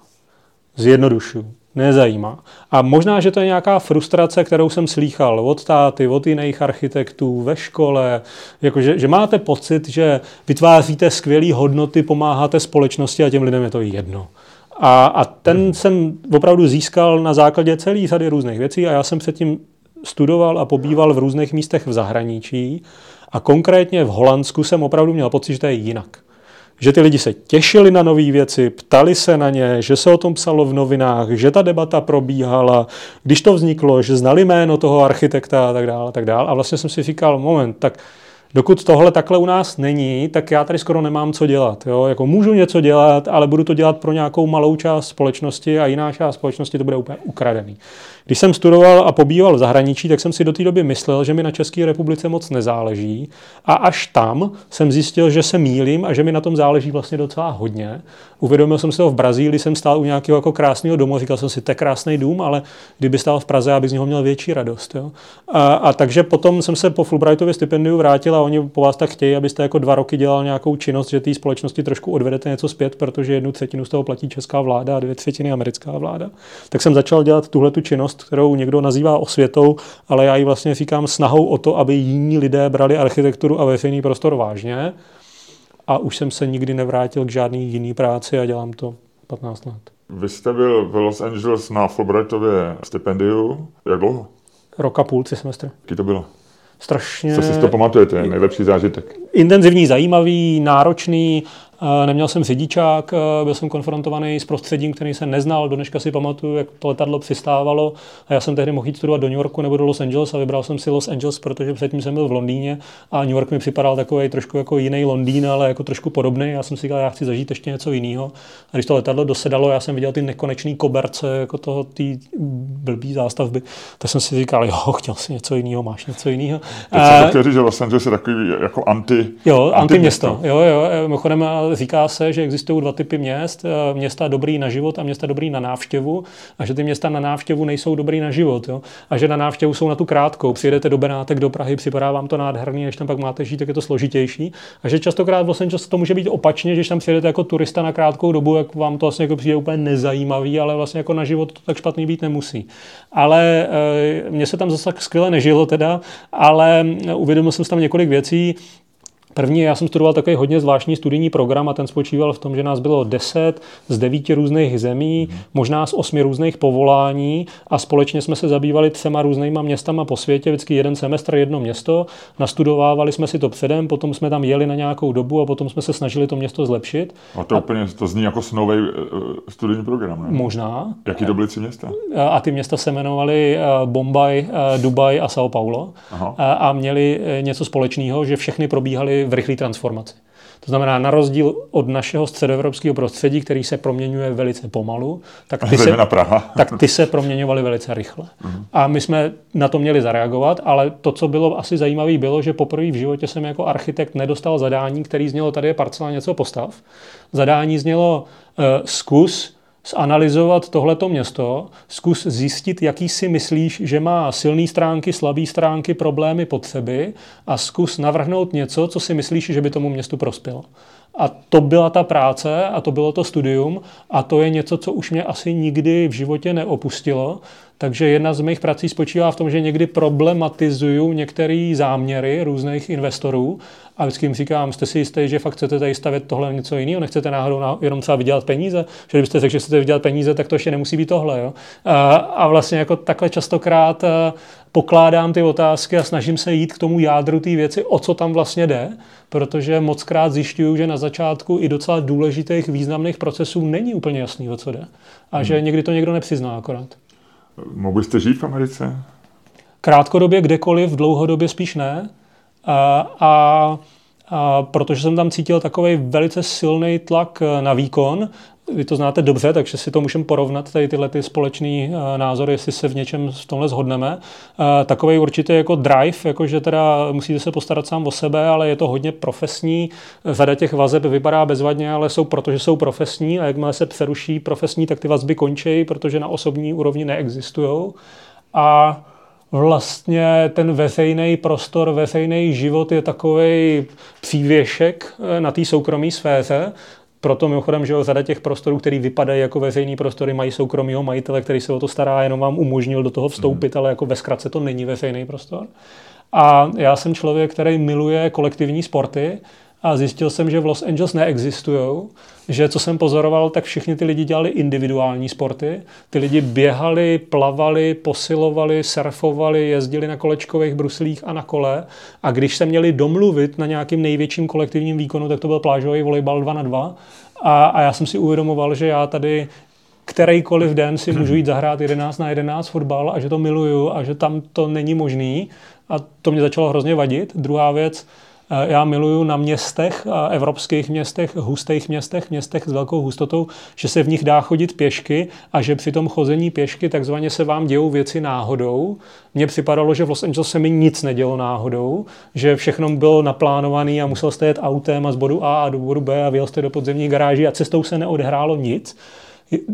Zjednodušuju nezajímá. A možná, že to je nějaká frustrace, kterou jsem slýchal od táty, od jiných architektů ve škole, jakože, že máte pocit, že vytváříte skvělé hodnoty, pomáháte společnosti a těm lidem je to jedno. A, a ten hmm. jsem opravdu získal na základě celé řady různých věcí a já jsem předtím studoval a pobýval v různých místech v zahraničí a konkrétně v Holandsku jsem opravdu měl pocit, že to je jinak že ty lidi se těšili na nové věci, ptali se na ně, že se o tom psalo v novinách, že ta debata probíhala, když to vzniklo, že znali jméno toho architekta a tak dále, a tak dále. A vlastně jsem si říkal, moment, tak dokud tohle takhle u nás není, tak já tady skoro nemám co dělat. Jo? Jako můžu něco dělat, ale budu to dělat pro nějakou malou část společnosti a jiná část společnosti to bude úplně ukradený. Když jsem studoval a pobýval v zahraničí, tak jsem si do té doby myslel, že mi na České republice moc nezáleží. A až tam jsem zjistil, že se mýlím a že mi na tom záleží vlastně docela hodně. Uvědomil jsem si to v Brazílii, jsem stál u nějakého jako krásného domu, říkal jsem si, to je krásný dům, ale kdyby stál v Praze, já bych z něho měl větší radost. Jo? A, a, takže potom jsem se po Fulbrightově stipendiu vrátil a oni po vás tak chtějí, abyste jako dva roky dělal nějakou činnost, že té společnosti trošku odvedete něco zpět, protože jednu třetinu z toho platí česká vláda a dvě třetiny americká vláda. Tak jsem začal dělat tuhle tu činnost kterou někdo nazývá osvětou, ale já ji vlastně říkám snahou o to, aby jiní lidé brali architekturu a veřejný prostor vážně. A už jsem se nikdy nevrátil k žádný jiný práci a dělám to 15 let. Vy jste byl v Los Angeles na Fulbrightově stipendiu. Jak dlouho? Roka půl, tři semestry. Kdy to bylo? Strašně... Co si to pamatujete? Nejlepší zážitek? Intenzivní, zajímavý, náročný. Neměl jsem řidičák, byl jsem konfrontovaný s prostředím, který jsem neznal. Do dneška si pamatuju, jak to letadlo přistávalo. A já jsem tehdy mohl jít studovat do New Yorku nebo do Los Angeles a vybral jsem si Los Angeles, protože předtím jsem byl v Londýně a New York mi připadal takový trošku jako jiný Londýn, ale jako trošku podobný. Já jsem si říkal, já chci zažít ještě něco jiného. A když to letadlo dosedalo, já jsem viděl ty nekonečné koberce, jako toho, ty blbý zástavby, tak jsem si říkal, jo, chtěl si něco jiného, máš něco jiného. Teď jsem chtěl říct, že Los Angeles je takový jako anti, jo, anti město. Jo, jo, mimochodem říká se, že existují dva typy měst. Eh, města dobrý na život a města dobrý na návštěvu. A že ty města na návštěvu nejsou dobrý na život. Jo? A že na návštěvu jsou na tu krátkou. Přijedete do Benátek, do Prahy, připadá vám to nádherný, než tam pak máte žít, tak je to složitější. A že častokrát vlastně často to může být opačně, že když tam přijedete jako turista na krátkou dobu, jak vám to vlastně jako přijde úplně nezajímavý, ale vlastně jako na život to tak špatný být nemusí. Ale e, mně se tam zase tak skvěle nežilo teda, ale uvědomil jsem si tam několik věcí. První, já jsem studoval takový hodně zvláštní studijní program a ten spočíval v tom, že nás bylo deset z devíti různých zemí, mm. možná z osmi různých povolání a společně jsme se zabývali třema různýma městama po světě, vždycky jeden semestr, jedno město. Nastudovávali jsme si to předem, potom jsme tam jeli na nějakou dobu a potom jsme se snažili to město zlepšit. A to a, úplně, to zní jako snový uh, studijní program, ne? Možná. Jaký to byly tři města? A ty města se jmenovaly Bombay, uh, Dubaj a São Paulo Aha. a, a měli něco společného, že všechny probíhaly v rychlé transformaci. To znamená, na rozdíl od našeho středoevropského prostředí, který se proměňuje velice pomalu, tak ty, se, Praha. tak ty se proměňovaly velice rychle. Uh-huh. A my jsme na to měli zareagovat, ale to, co bylo asi zajímavé, bylo, že poprvé v životě jsem jako architekt nedostal zadání, který znělo, tady je parcela něco postav. Zadání znělo uh, zkus zanalizovat tohleto město, zkus zjistit, jaký si myslíš, že má silné stránky, slabé stránky, problémy, potřeby a zkus navrhnout něco, co si myslíš, že by tomu městu prospělo. A to byla ta práce a to bylo to studium a to je něco, co už mě asi nikdy v životě neopustilo. Takže jedna z mých prací spočívá v tom, že někdy problematizuju některé záměry různých investorů a vždycky jim říkám, jste si jistý, že fakt chcete tady stavět tohle něco jiného, nechcete náhodou na, jenom třeba vydělat peníze, že kdybyste řekli, že chcete vydělat peníze, tak to ještě nemusí být tohle. Jo? A, a vlastně jako takhle častokrát pokládám ty otázky a snažím se jít k tomu jádru té věci, o co tam vlastně jde, protože moc krát zjišťuju, že na začátku i docela důležitých významných procesů není úplně jasný, o co jde. A hmm. že někdy to někdo nepřizná akorát. Mohl byste žít v Americe? Krátkodobě kdekoliv, dlouhodobě spíš ne. A, a, a protože jsem tam cítil takový velice silný tlak na výkon, vy to znáte dobře, takže si to můžeme porovnat, tady tyhle ty společné eh, názory, jestli se v něčem v tomhle shodneme. Eh, takový určitě jako drive, jako že teda musíte se postarat sám o sebe, ale je to hodně profesní. Řada těch vazeb vypadá bezvadně, ale jsou proto, že jsou profesní a jakmile se přeruší profesní, tak ty vazby končí, protože na osobní úrovni neexistují. A vlastně ten veřejný prostor, veřejný život je takový přívěšek eh, na té soukromé sféře, proto mimochodem, že řada těch prostorů, které vypadají jako veřejný prostory, mají soukromého majitele, který se o to stará, jenom vám umožnil do toho vstoupit, mm. ale jako ve zkratce to není veřejný prostor. A já jsem člověk, který miluje kolektivní sporty a zjistil jsem, že v Los Angeles neexistují, že co jsem pozoroval, tak všichni ty lidi dělali individuální sporty. Ty lidi běhali, plavali, posilovali, surfovali, jezdili na kolečkových bruslích a na kole. A když se měli domluvit na nějakým největším kolektivním výkonu, tak to byl plážový volejbal 2 na 2. A, a já jsem si uvědomoval, že já tady kterýkoliv den si můžu jít zahrát 11 na 11 fotbal a že to miluju a že tam to není možný. A to mě začalo hrozně vadit. Druhá věc, já miluju na městech, evropských městech, hustých městech, městech s velkou hustotou, že se v nich dá chodit pěšky a že při tom chození pěšky takzvaně se vám dějou věci náhodou. Mně připadalo, že v Los Angeles se mi nic nedělo náhodou, že všechno bylo naplánované a musel jste jet autem a z bodu A do bodu B a vyjel jste do podzemní garáži a cestou se neodehrálo nic.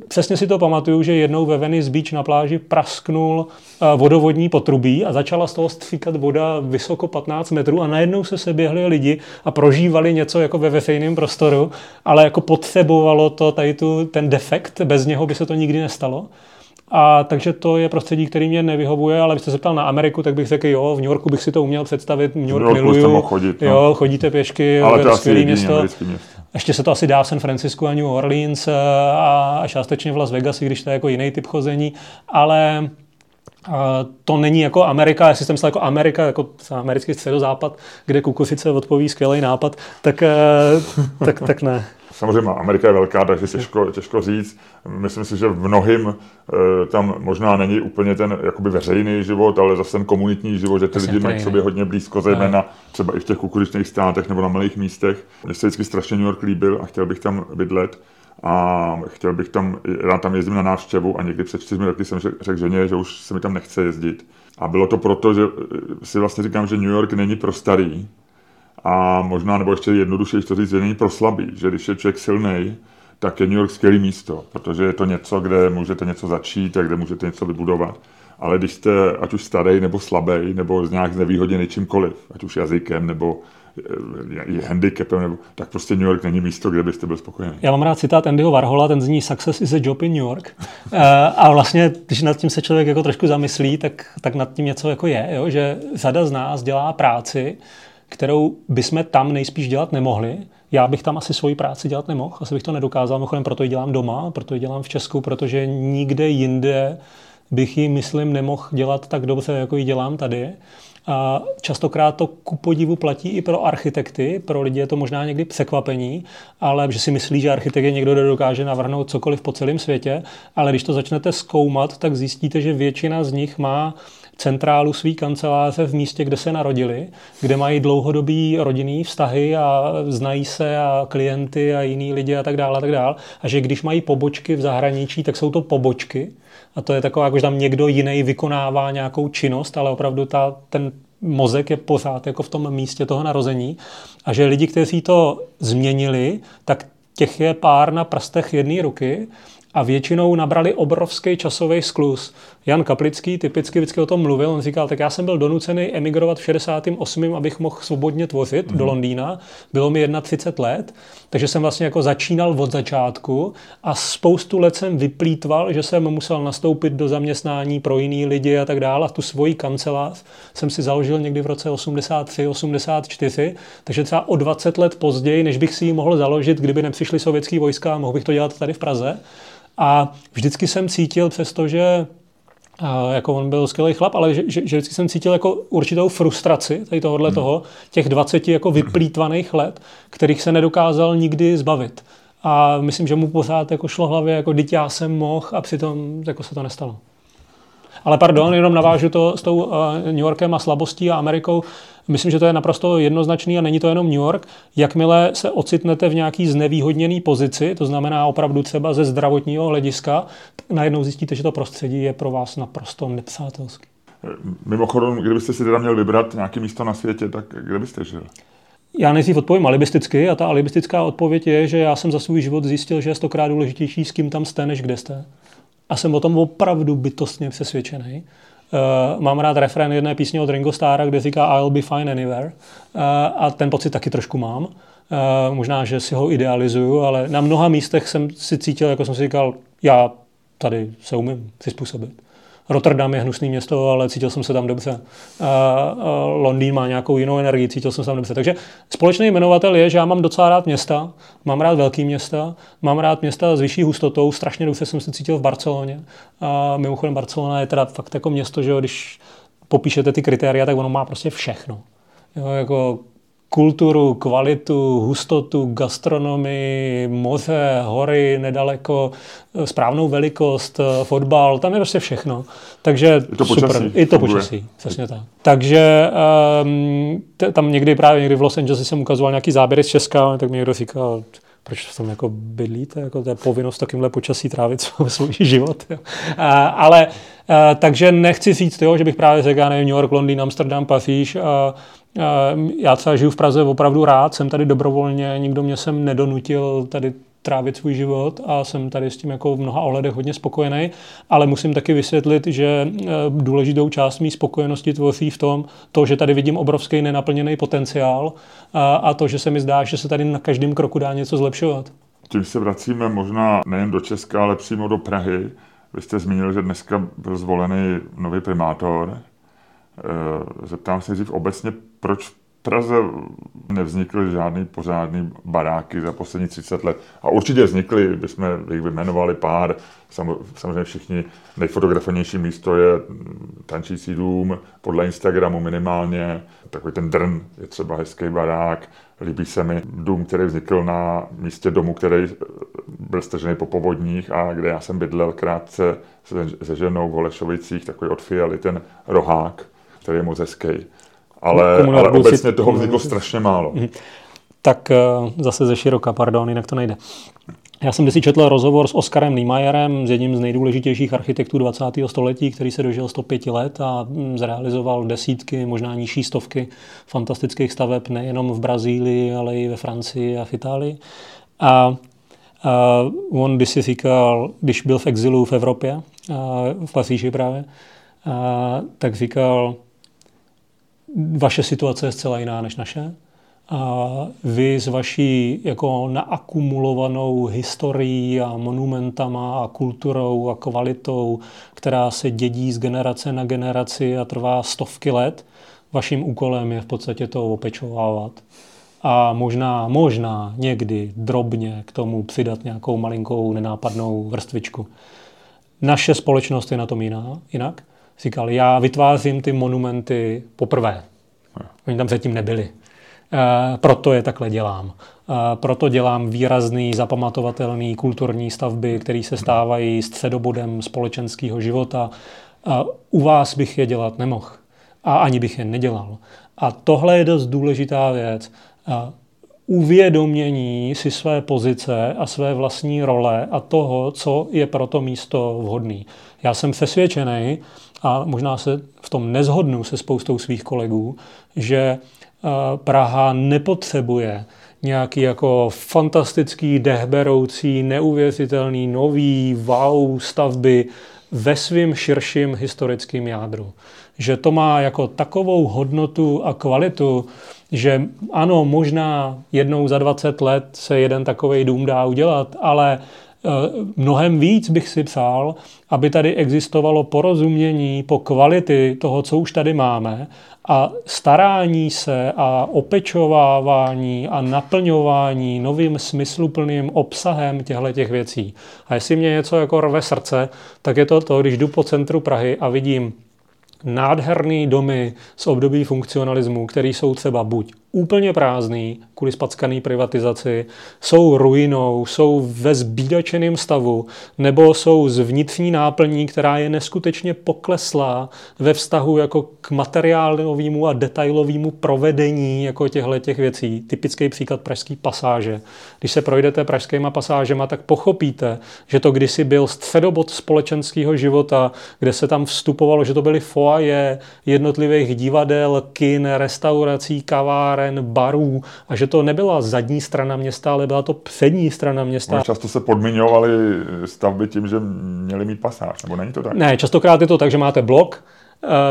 Přesně si to pamatuju, že jednou ve Venice Beach na pláži prasknul eh, vodovodní potrubí a začala z toho stříkat voda vysoko 15 metrů a najednou se seběhli lidi a prožívali něco jako ve veřejném prostoru, ale jako potřebovalo to tady tu, ten defekt, bez něho by se to nikdy nestalo. A takže to je prostředí, který mě nevyhovuje, ale byste se ptal na Ameriku, tak bych řekl, jo, v New Yorku bych si to uměl představit, New York, New York miluju, chodit, no. jo, chodíte pěšky, ale to skvělý město. město. Ještě se to asi dá v San Francisco a New Orleans eh, a, a částečně v Las Vegas, i když to je jako jiný typ chození, ale uh, to není jako Amerika, jestli jsem myslel jako Amerika, jako americký středozápad, kde kukuřice odpoví skvělý nápad, tak, uh, tak, tak ne. Samozřejmě Amerika je velká, takže těžko, těžko říct. Myslím si, že v mnohým e, tam možná není úplně ten jakoby veřejný život, ale zase ten komunitní život, že ty lidi mají k sobě hodně blízko, zejména třeba i v těch kukuřičných státech nebo na malých místech. Mně se vždycky strašně New York líbil a chtěl bych tam bydlet a chtěl bych tam, rád tam jezdím na návštěvu a někdy před čtyřmi roky jsem řekl ženě, že už se mi tam nechce jezdit. A bylo to proto, že si vlastně říkám, že New York není pro starý, a možná, nebo ještě jednodušeji to říct, že není pro slabý, že když je člověk silný, tak je New York skvělé místo, protože je to něco, kde můžete něco začít a kde můžete něco vybudovat. Ale když jste ať už starý nebo slabý, nebo z nějak znevýhodněný čímkoliv, ať už jazykem nebo je eh, handicapem, nebo, tak prostě New York není místo, kde byste byl spokojený. Já mám rád citát Andyho Warhola, ten zní Success is a job in New York. Eh, a vlastně, když nad tím se člověk jako trošku zamyslí, tak, tak nad tím něco jako je, jo? že řada z nás dělá práci, kterou bychom tam nejspíš dělat nemohli. Já bych tam asi svoji práci dělat nemohl, asi bych to nedokázal, mimochodem proto ji dělám doma, proto ji dělám v Česku, protože nikde jinde bych ji, myslím, nemohl dělat tak dobře, jako ji dělám tady. A častokrát to ku podivu platí i pro architekty, pro lidi je to možná někdy překvapení, ale že si myslí, že architekt je někdo, kdo dokáže navrhnout cokoliv po celém světě, ale když to začnete zkoumat, tak zjistíte, že většina z nich má centrálu své kanceláře v místě, kde se narodili, kde mají dlouhodobý rodinný vztahy a znají se a klienty a jiný lidi a tak dále a tak dále. A že když mají pobočky v zahraničí, tak jsou to pobočky. A to je taková, jako že tam někdo jiný vykonává nějakou činnost, ale opravdu ta, ten mozek je pořád jako v tom místě toho narození. A že lidi, kteří to změnili, tak těch je pár na prstech jedné ruky a většinou nabrali obrovský časový sklus. Jan Kaplický typicky vždycky o tom mluvil, on říkal, tak já jsem byl donucený emigrovat v 68., abych mohl svobodně tvořit mm. do Londýna, bylo mi 31 let, takže jsem vlastně jako začínal od začátku a spoustu let jsem vyplýtval, že jsem musel nastoupit do zaměstnání pro jiný lidi a tak dále. A tu svoji kancelář jsem si založil někdy v roce 83, 84, takže třeba o 20 let později, než bych si ji mohl založit, kdyby nepřišly sovětský vojska, mohl bych to dělat tady v Praze. A vždycky jsem cítil, přestože a jako on byl skvělý chlap, ale že, že, že vždycky jsem cítil jako určitou frustraci tady tohohle hmm. toho, těch 20 jako vyplýtvaných let, kterých se nedokázal nikdy zbavit. A myslím, že mu pořád jako šlo hlavě, jako dítě já jsem mohl a přitom jako se to nestalo. Ale pardon, jenom navážu to s tou uh, New Yorkem a slabostí a Amerikou. Myslím, že to je naprosto jednoznačný a není to jenom New York. Jakmile se ocitnete v nějaký znevýhodněný pozici, to znamená opravdu třeba ze zdravotního hlediska, najednou zjistíte, že to prostředí je pro vás naprosto nepřátelské. Mimochodem, kdybyste si teda měl vybrat nějaké místo na světě, tak kde byste žil? Já nejdřív odpovím alibisticky a ta alibistická odpověď je, že já jsem za svůj život zjistil, že je stokrát důležitější, s kým tam jste, než kde jste. A jsem o tom opravdu bytostně přesvědčený. Uh, mám rád refrén jedné písně od Ringo Starra, kde říká I'll be fine anywhere. Uh, a ten pocit taky trošku mám. Uh, možná, že si ho idealizuju, ale na mnoha místech jsem si cítil, jako jsem si říkal, já tady se umím přizpůsobit. Rotterdam je hnusný město, ale cítil jsem se tam dobře. Londýn má nějakou jinou energii, cítil jsem se tam dobře. Takže společný jmenovatel je, že já mám docela rád města, mám rád velký města, mám rád města s vyšší hustotou, strašně dobře jsem se cítil v Barceloně. A mimochodem Barcelona je teda fakt jako město, že když popíšete ty kritéria, tak ono má prostě všechno. Jo, jako kulturu, kvalitu, hustotu, gastronomii, moře, hory nedaleko, správnou velikost, fotbal, tam je prostě všechno. Takže I to super. Počasí. I to počasí, přesně tak. Takže um, tam někdy právě někdy v Los Angeles jsem ukazoval nějaký záběry z Česka, tak mi někdo říkal, proč v tom jako bydlíte, jako to je povinnost takýmhle počasí trávit svůj život. Jo. A, ale a, takže nechci říct, jo, že bych právě řekl, nevím, New York, Londýn, Amsterdam, Paříž, a, já třeba žiju v Praze opravdu rád, jsem tady dobrovolně, nikdo mě sem nedonutil tady trávit svůj život a jsem tady s tím jako v mnoha ohledech hodně spokojený, ale musím taky vysvětlit, že e, důležitou část mý spokojenosti tvoří v tom, to, že tady vidím obrovský nenaplněný potenciál a, a to, že se mi zdá, že se tady na každém kroku dá něco zlepšovat. Tím se vracíme možná nejen do Česka, ale přímo do Prahy. Vy jste zmínil, že dneska byl zvolený nový primátor. E, zeptám se dřív obecně, proč v Praze nevznikly žádný pořádný baráky za poslední 30 let. A určitě vznikly, bychom jich vyjmenovali pár. Samozřejmě všichni nejfotografovanější místo je tančící dům, podle Instagramu minimálně. Takový ten drn je třeba hezký barák. Líbí se mi dům, který vznikl na místě domu, který byl stažený po povodních a kde já jsem bydlel krátce se ženou v Holešovicích, takový od Fialy, ten rohák, který je moc hezký ale, ale obecně toho vzniklo strašně málo. Mhm. Tak eh, zase ze široka, pardon, jinak to nejde. Já jsem si četl rozhovor s Oskarem Niemeyerem, s jedním z nejdůležitějších architektů 20. století, který se dožil 105 let a mm, zrealizoval desítky, možná nižší stovky fantastických staveb nejenom v Brazílii, ale i ve Francii a v Itálii. A, a on by si říkal, když byl v exilu v Evropě, a v Paříži právě, a, tak říkal, vaše situace je zcela jiná než naše. A vy s vaší jako naakumulovanou historií a monumentama a kulturou a kvalitou, která se dědí z generace na generaci a trvá stovky let, vaším úkolem je v podstatě to opečovávat. A možná, možná někdy drobně k tomu přidat nějakou malinkou nenápadnou vrstvičku. Naše společnost je na tom jiná, jinak říkal, já vytvářím ty monumenty poprvé. Oni tam předtím nebyli. E, proto je takhle dělám. E, proto dělám výrazný, zapamatovatelný kulturní stavby, které se stávají středobodem společenského života. E, u vás bych je dělat nemohl. A ani bych je nedělal. A tohle je dost důležitá věc. Uvědomění si své pozice a své vlastní role a toho, co je pro to místo vhodný. Já jsem přesvědčený, a možná se v tom nezhodnu se spoustou svých kolegů, že eh, Praha nepotřebuje nějaký jako fantastický, dechberoucí, neuvěřitelný, nový, wow stavby ve svým širším historickém jádru. Že to má jako takovou hodnotu a kvalitu, že ano, možná jednou za 20 let se jeden takový dům dá udělat, ale mnohem víc bych si přál, aby tady existovalo porozumění po kvality toho, co už tady máme a starání se a opečovávání a naplňování novým smysluplným obsahem těchto těch věcí. A jestli mě něco jako rve srdce, tak je to to, když jdu po centru Prahy a vidím nádherný domy z období funkcionalismu, které jsou třeba buď úplně prázdný kvůli spackaný privatizaci, jsou ruinou, jsou ve zbídačeném stavu, nebo jsou z vnitřní náplní, která je neskutečně pokleslá ve vztahu jako k materiálovému a detailovému provedení jako těchto těch věcí. Typický příklad pražský pasáže. Když se projdete pražskýma pasážema, tak pochopíte, že to kdysi byl středobod společenského života, kde se tam vstupovalo, že to byly foaje jednotlivých divadel, kin, restaurací, kaváren, kaváren, barů a že to nebyla zadní strana města, ale byla to přední strana města. No, často se podmiňovaly stavby tím, že měly mít pasáž, nebo není to tak? Ne, častokrát je to tak, že máte blok,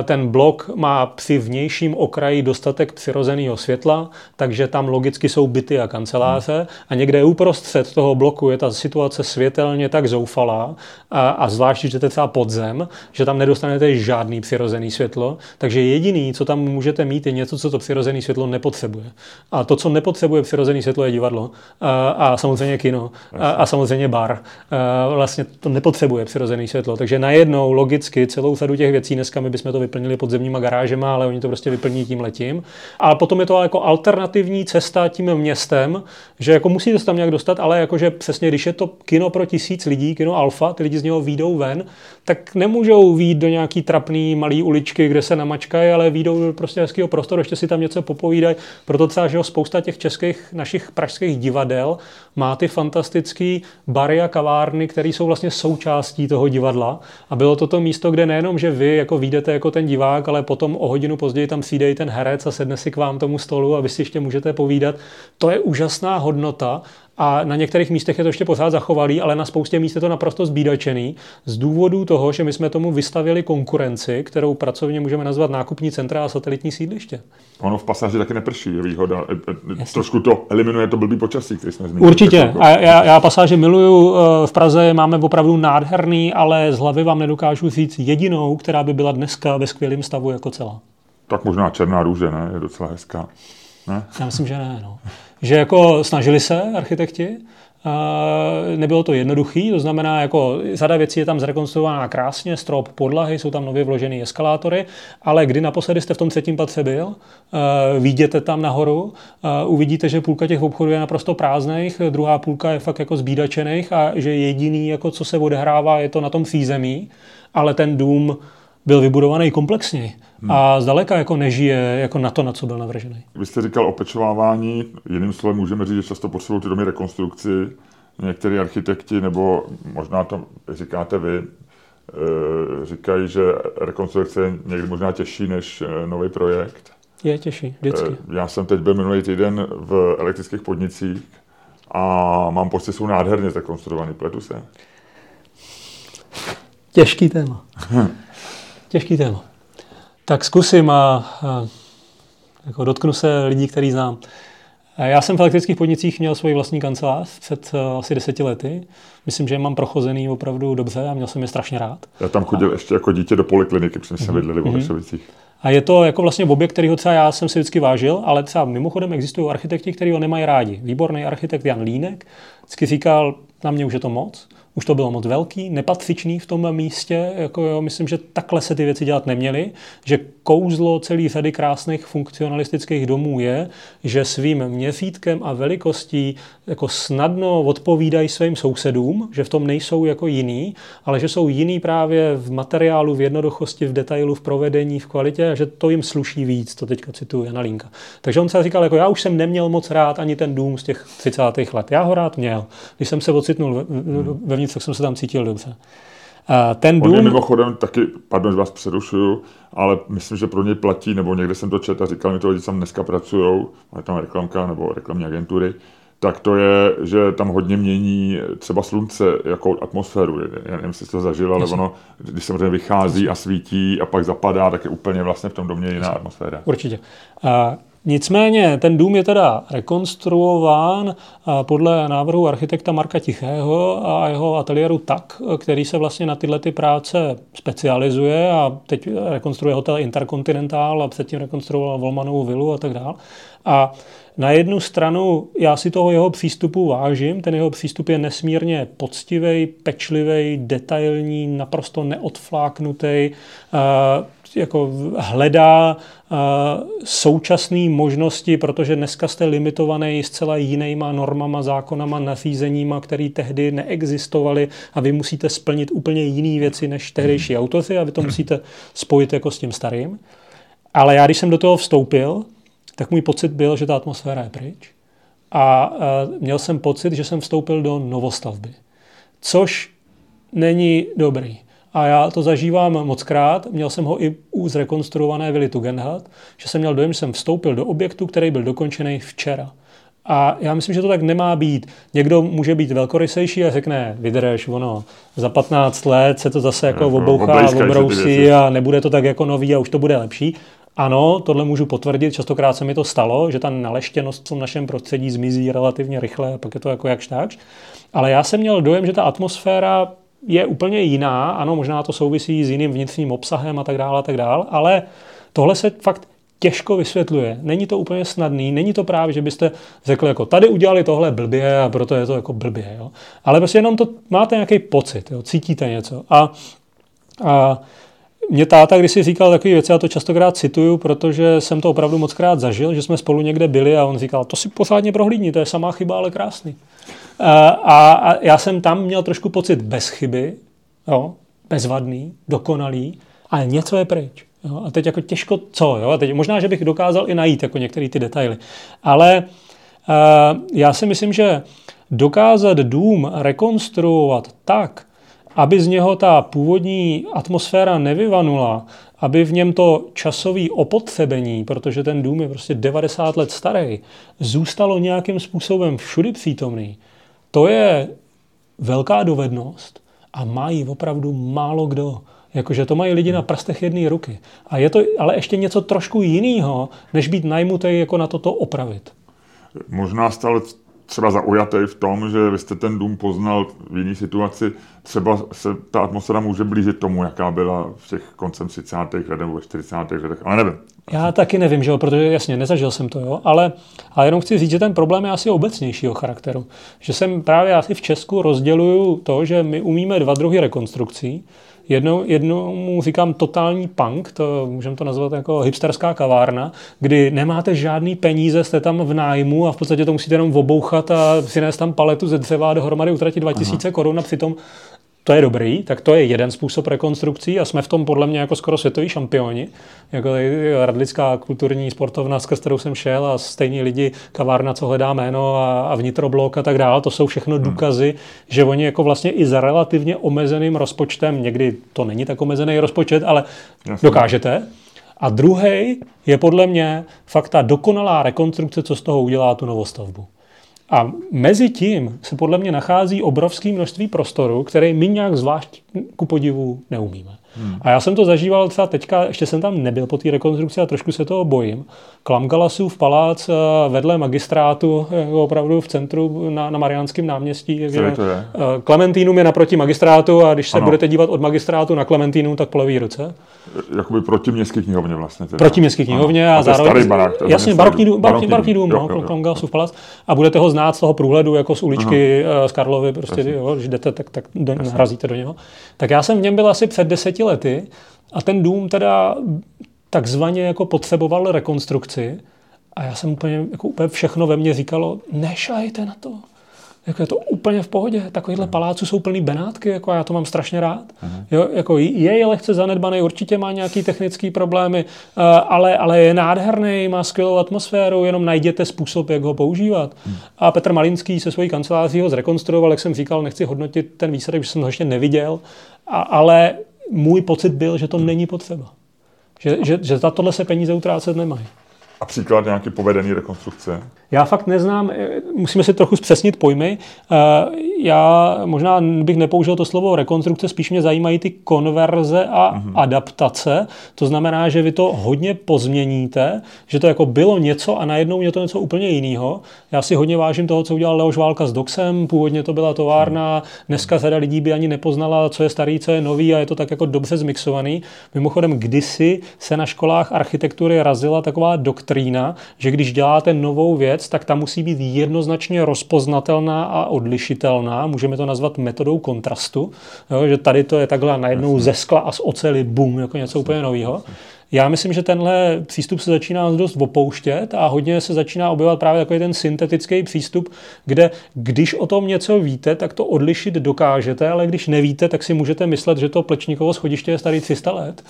ten blok má při vnějším okraji dostatek přirozeného světla, takže tam logicky jsou byty a kanceláře. A někde uprostřed toho bloku je ta situace světelně tak zoufalá a, a zvlášť, že to třeba podzem, že tam nedostanete žádný přirozený světlo, takže jediný, co tam můžete mít, je něco, co to přirozené světlo nepotřebuje. A to, co nepotřebuje přirozené světlo, je divadlo. A, a samozřejmě kino. A, a samozřejmě bar. A vlastně to nepotřebuje přirozené světlo, takže najednou logicky celou řadu těch věcí dneska my bychom to vyplnili podzemníma garážema, ale oni to prostě vyplní tím letím. A potom je to jako alternativní cesta tím městem, že jako musíte se tam nějak dostat, ale jakože přesně, když je to kino pro tisíc lidí, kino Alfa, ty lidi z něho výjdou ven, tak nemůžou výjít do nějaký trapný malý uličky, kde se namačkají, ale výjdou do prostě hezkého prostoru, ještě si tam něco popovídají. Proto třeba, že spousta těch českých našich pražských divadel má ty fantastické bary a kavárny, které jsou vlastně součástí toho divadla. A bylo to to místo, kde nejenom, že vy jako výjdete jako ten divák, ale potom o hodinu později tam přijde i ten herec a sedne si k vám tomu stolu a vy si ještě můžete povídat. To je úžasná hodnota a na některých místech je to ještě pořád zachovalý, ale na spoustě míst je to naprosto zbídačený z důvodu toho, že my jsme tomu vystavili konkurenci, kterou pracovně můžeme nazvat nákupní centra a satelitní sídliště. Ono v pasáži taky neprší, je výhoda. E, e, Jasně. Trošku to eliminuje to blbý počasí, který jsme zmínili. Určitě. A já, já pasáže miluju. E, v Praze máme opravdu nádherný, ale z hlavy vám nedokážu říct jedinou, která by byla dneska ve skvělém stavu jako celá. Tak možná Černá růže, ne? Je docela hezká. Ne? Já myslím, že ne. No že jako snažili se architekti, Nebylo to jednoduché, to znamená, jako řada věcí je tam zrekonstruovaná krásně, strop podlahy, jsou tam nově vložené eskalátory, ale kdy naposledy jste v tom třetím patře byl, vidíte tam nahoru, uvidíte, že půlka těch obchodů je naprosto prázdných, druhá půlka je fakt jako zbídačených a že jediný, jako co se odehrává, je to na tom fízemí, ale ten dům byl vybudovaný komplexně hmm. a zdaleka jako nežije jako na to, na co byl navržený. Vy jste říkal opečovávání, jiným slovem můžeme říct, že často potřebují ty domy rekonstrukci. Někteří architekti, nebo možná to říkáte vy, eh, říkají, že rekonstrukce je někdy možná těžší než eh, nový projekt. Je těžší, vždycky. Eh, já jsem teď byl minulý týden v elektrických podnicích a mám pocit, že jsou nádherně zrekonstruovaný. Pletu se? Těžký téma. Těžký téma. Tak zkusím a, a jako dotknu se lidí, který znám. Já jsem v elektrických podnicích měl svoji vlastní kancelář před uh, asi deseti lety. Myslím, že je mám prochozený opravdu dobře a měl jsem je strašně rád. Já tam chodil a... ještě jako dítě do polikliniky, protože jsme mm-hmm. bydleli v mm-hmm. A je to jako vlastně objekt, kterýho třeba já jsem si vždycky vážil, ale třeba mimochodem existují architekti, kteří ho nemají rádi. Výborný architekt Jan Línek vždycky říkal, na mě už je to moc už to bylo moc velký, nepatřičný v tom místě. Jako jo, myslím, že takhle se ty věci dělat neměly, že kouzlo celý řady krásných funkcionalistických domů je, že svým měřítkem a velikostí jako snadno odpovídají svým sousedům, že v tom nejsou jako jiný, ale že jsou jiný právě v materiálu, v jednoduchosti, v detailu, v provedení, v kvalitě a že to jim sluší víc, to teďka cituju Jana Línka. Takže on se říkal, jako já už jsem neměl moc rád ani ten dům z těch 30. let. Já ho rád měl. Když jsem se ocitnul ve, ve vevnitř, tak jsem se tam cítil dobře. Ten dům... On je mimochodem taky, pardon, že vás přerušuju, ale myslím, že pro ně platí, nebo někde jsem to četl a říkal mi to lidi, tam dneska pracují, ale tam reklamka nebo reklamní agentury, tak to je, že tam hodně mění třeba slunce jako atmosféru. Já nevím, jestli to zažil, ale ono, když samozřejmě vychází a svítí a pak zapadá, tak je úplně vlastně v tom domě jiná atmosféra. Určitě. A Nicméně ten dům je teda rekonstruován podle návrhu architekta Marka Tichého a jeho ateliéru tak, který se vlastně na tyhle ty práce specializuje a teď rekonstruuje hotel Intercontinental a předtím rekonstruoval Volmanovou vilu a tak dále. A na jednu stranu já si toho jeho přístupu vážím, ten jeho přístup je nesmírně poctivý, pečlivý, detailní, naprosto neodfláknutý, jako hledá současné možnosti, protože dneska jste limitovaný zcela jinýma normama, zákonama, nařízeníma, které tehdy neexistovaly a vy musíte splnit úplně jiné věci než tehdejší autoři a vy to musíte spojit jako s tím starým. Ale já, když jsem do toho vstoupil, tak můj pocit byl, že ta atmosféra je pryč. A měl jsem pocit, že jsem vstoupil do novostavby. Což není dobrý. A já to zažívám moc krát. Měl jsem ho i u zrekonstruované vily Tugendhat, že jsem měl dojem, že jsem vstoupil do objektu, který byl dokončený včera. A já myslím, že to tak nemá být. Někdo může být velkorysejší a řekne, vydrž, ono, za 15 let se to zase jako obouchá, obrousí a nebude to tak jako nový a už to bude lepší. Ano, tohle můžu potvrdit, častokrát se mi to stalo, že ta naleštěnost v tom našem prostředí zmizí relativně rychle a pak je to jako jakž takž. Ale já jsem měl dojem, že ta atmosféra je úplně jiná, ano, možná to souvisí s jiným vnitřním obsahem a tak dále a tak dále, ale tohle se fakt těžko vysvětluje. Není to úplně snadný, není to právě, že byste řekli, jako tady udělali tohle blbě a proto je to jako blbě. Jo? Ale prostě jenom to máte nějaký pocit, jo? cítíte něco. A, a mě táta, když si říkal takové věci, já to častokrát cituju, protože jsem to opravdu moc krát zažil, že jsme spolu někde byli a on říkal, to si pořádně prohlídni, to je samá chyba, ale krásný. A, a já jsem tam měl trošku pocit bez chyby, jo, bezvadný, dokonalý, ale něco je pryč. Jo, a teď jako těžko co, jo, a teď možná, že bych dokázal i najít jako některé ty detaily. Ale uh, já si myslím, že dokázat dům rekonstruovat tak, aby z něho ta původní atmosféra nevyvanula, aby v něm to časové opotřebení, protože ten dům je prostě 90 let starý, zůstalo nějakým způsobem všudy přítomný, to je velká dovednost a mají opravdu málo kdo. Jakože to mají lidi na prstech jedné ruky. A je to ale ještě něco trošku jiného, než být najmutý jako na toto opravit. Možná stále třeba zaujatý v tom, že vy jste ten dům poznal v jiné situaci, třeba se ta atmosféra může blížit tomu, jaká byla v těch koncem 30. let nebo 40. letech, ale nevím. Já taky nevím, že jo, protože jasně, nezažil jsem to, jo, ale, ale jenom chci říct, že ten problém je asi obecnějšího charakteru. Že jsem právě asi v Česku rozděluju to, že my umíme dva druhy rekonstrukcí, Jednou, jednou říkám totální punk, to můžeme to nazvat jako hipsterská kavárna, kdy nemáte žádný peníze, jste tam v nájmu a v podstatě to musíte jenom obouchat a přinést tam paletu ze dřeva a dohromady utratit 2000 korun a přitom to je dobrý, tak to je jeden způsob rekonstrukcí a jsme v tom podle mě jako skoro světoví šampioni. Jako radlická kulturní sportovna, skrz kterou jsem šel a stejní lidi, kavárna, co hledá jméno a, a vnitroblok a tak dále, to jsou všechno hmm. důkazy, že oni jako vlastně i za relativně omezeným rozpočtem, někdy to není tak omezený rozpočet, ale Jasně. dokážete. A druhý je podle mě fakt ta dokonalá rekonstrukce, co z toho udělá tu novostavbu. A mezi tím se podle mě nachází obrovské množství prostoru, který my nějak zvlášť ku podivu neumíme. Hmm. A já jsem to zažíval třeba teďka, ještě jsem tam nebyl po té rekonstrukci a trošku se toho bojím. Klamgalasův palác eh, vedle magistrátu, jako opravdu v centru na, na Mariánském náměstí. Je, to je? Eh, Klementínum je naproti magistrátu a když se ano. budete dívat od magistrátu na Klementínum, tak po levý ruce. Jakoby proti městské knihovně vlastně. Teda. Proti městské knihovně a, a zároveň... starý barák. Jasně, barokní dům, barokní, barokní dům, jo, no, Klamgalasův palác. A budete ho znát z toho průhledu, jako z uličky Aha. z Karlovy, prostě, jo, když jdete, tak, tak do, narazíte do něho. Tak já jsem v něm byl asi před deseti lety a ten dům teda takzvaně jako potřeboval rekonstrukci a já jsem úplně, jako úplně všechno ve mně říkalo, nešajte na to. Jako je to úplně v pohodě. Takovýhle paláců jsou plný benátky, jako já to mám strašně rád. Jo, jako je lehce zanedbaný, určitě má nějaký technické problémy, eh, ale, ale je nádherný, má skvělou atmosféru, jenom najděte způsob, jak ho používat. A Petr Malinský se svojí kanceláří ho zrekonstruoval, jak jsem říkal, nechci hodnotit ten výsledek, že jsem ho ještě neviděl, a, ale můj pocit byl, že to není potřeba. Že, že, že za tohle se peníze utrácet nemají. A příklad nějaký povedený rekonstrukce? Já fakt neznám, eh, musíme si trochu zpřesnit pojmy. Já možná bych nepoužil to slovo rekonstrukce, spíš mě zajímají ty konverze a mm-hmm. adaptace. To znamená, že vy to hodně pozměníte, že to jako bylo něco a najednou je to něco úplně jiného. Já si hodně vážím toho, co udělal Leoš Válka s Doxem. Původně to byla továrna, dneska řada lidí by ani nepoznala, co je starý, co je nový a je to tak jako dobře zmixovaný. Mimochodem, kdysi se na školách architektury razila taková doktrína, že když děláte novou věc, tak ta musí být jednoznačně rozpoznatelná a odlišitelná. Můžeme to nazvat metodou kontrastu, jo, že tady to je takhle najednou ze skla a z oceli, bum, jako něco úplně nového. Já myslím, že tenhle přístup se začíná dost opouštět a hodně se začíná objevovat právě takový ten syntetický přístup, kde když o tom něco víte, tak to odlišit dokážete, ale když nevíte, tak si můžete myslet, že to plečníkovo schodiště je starý 300 let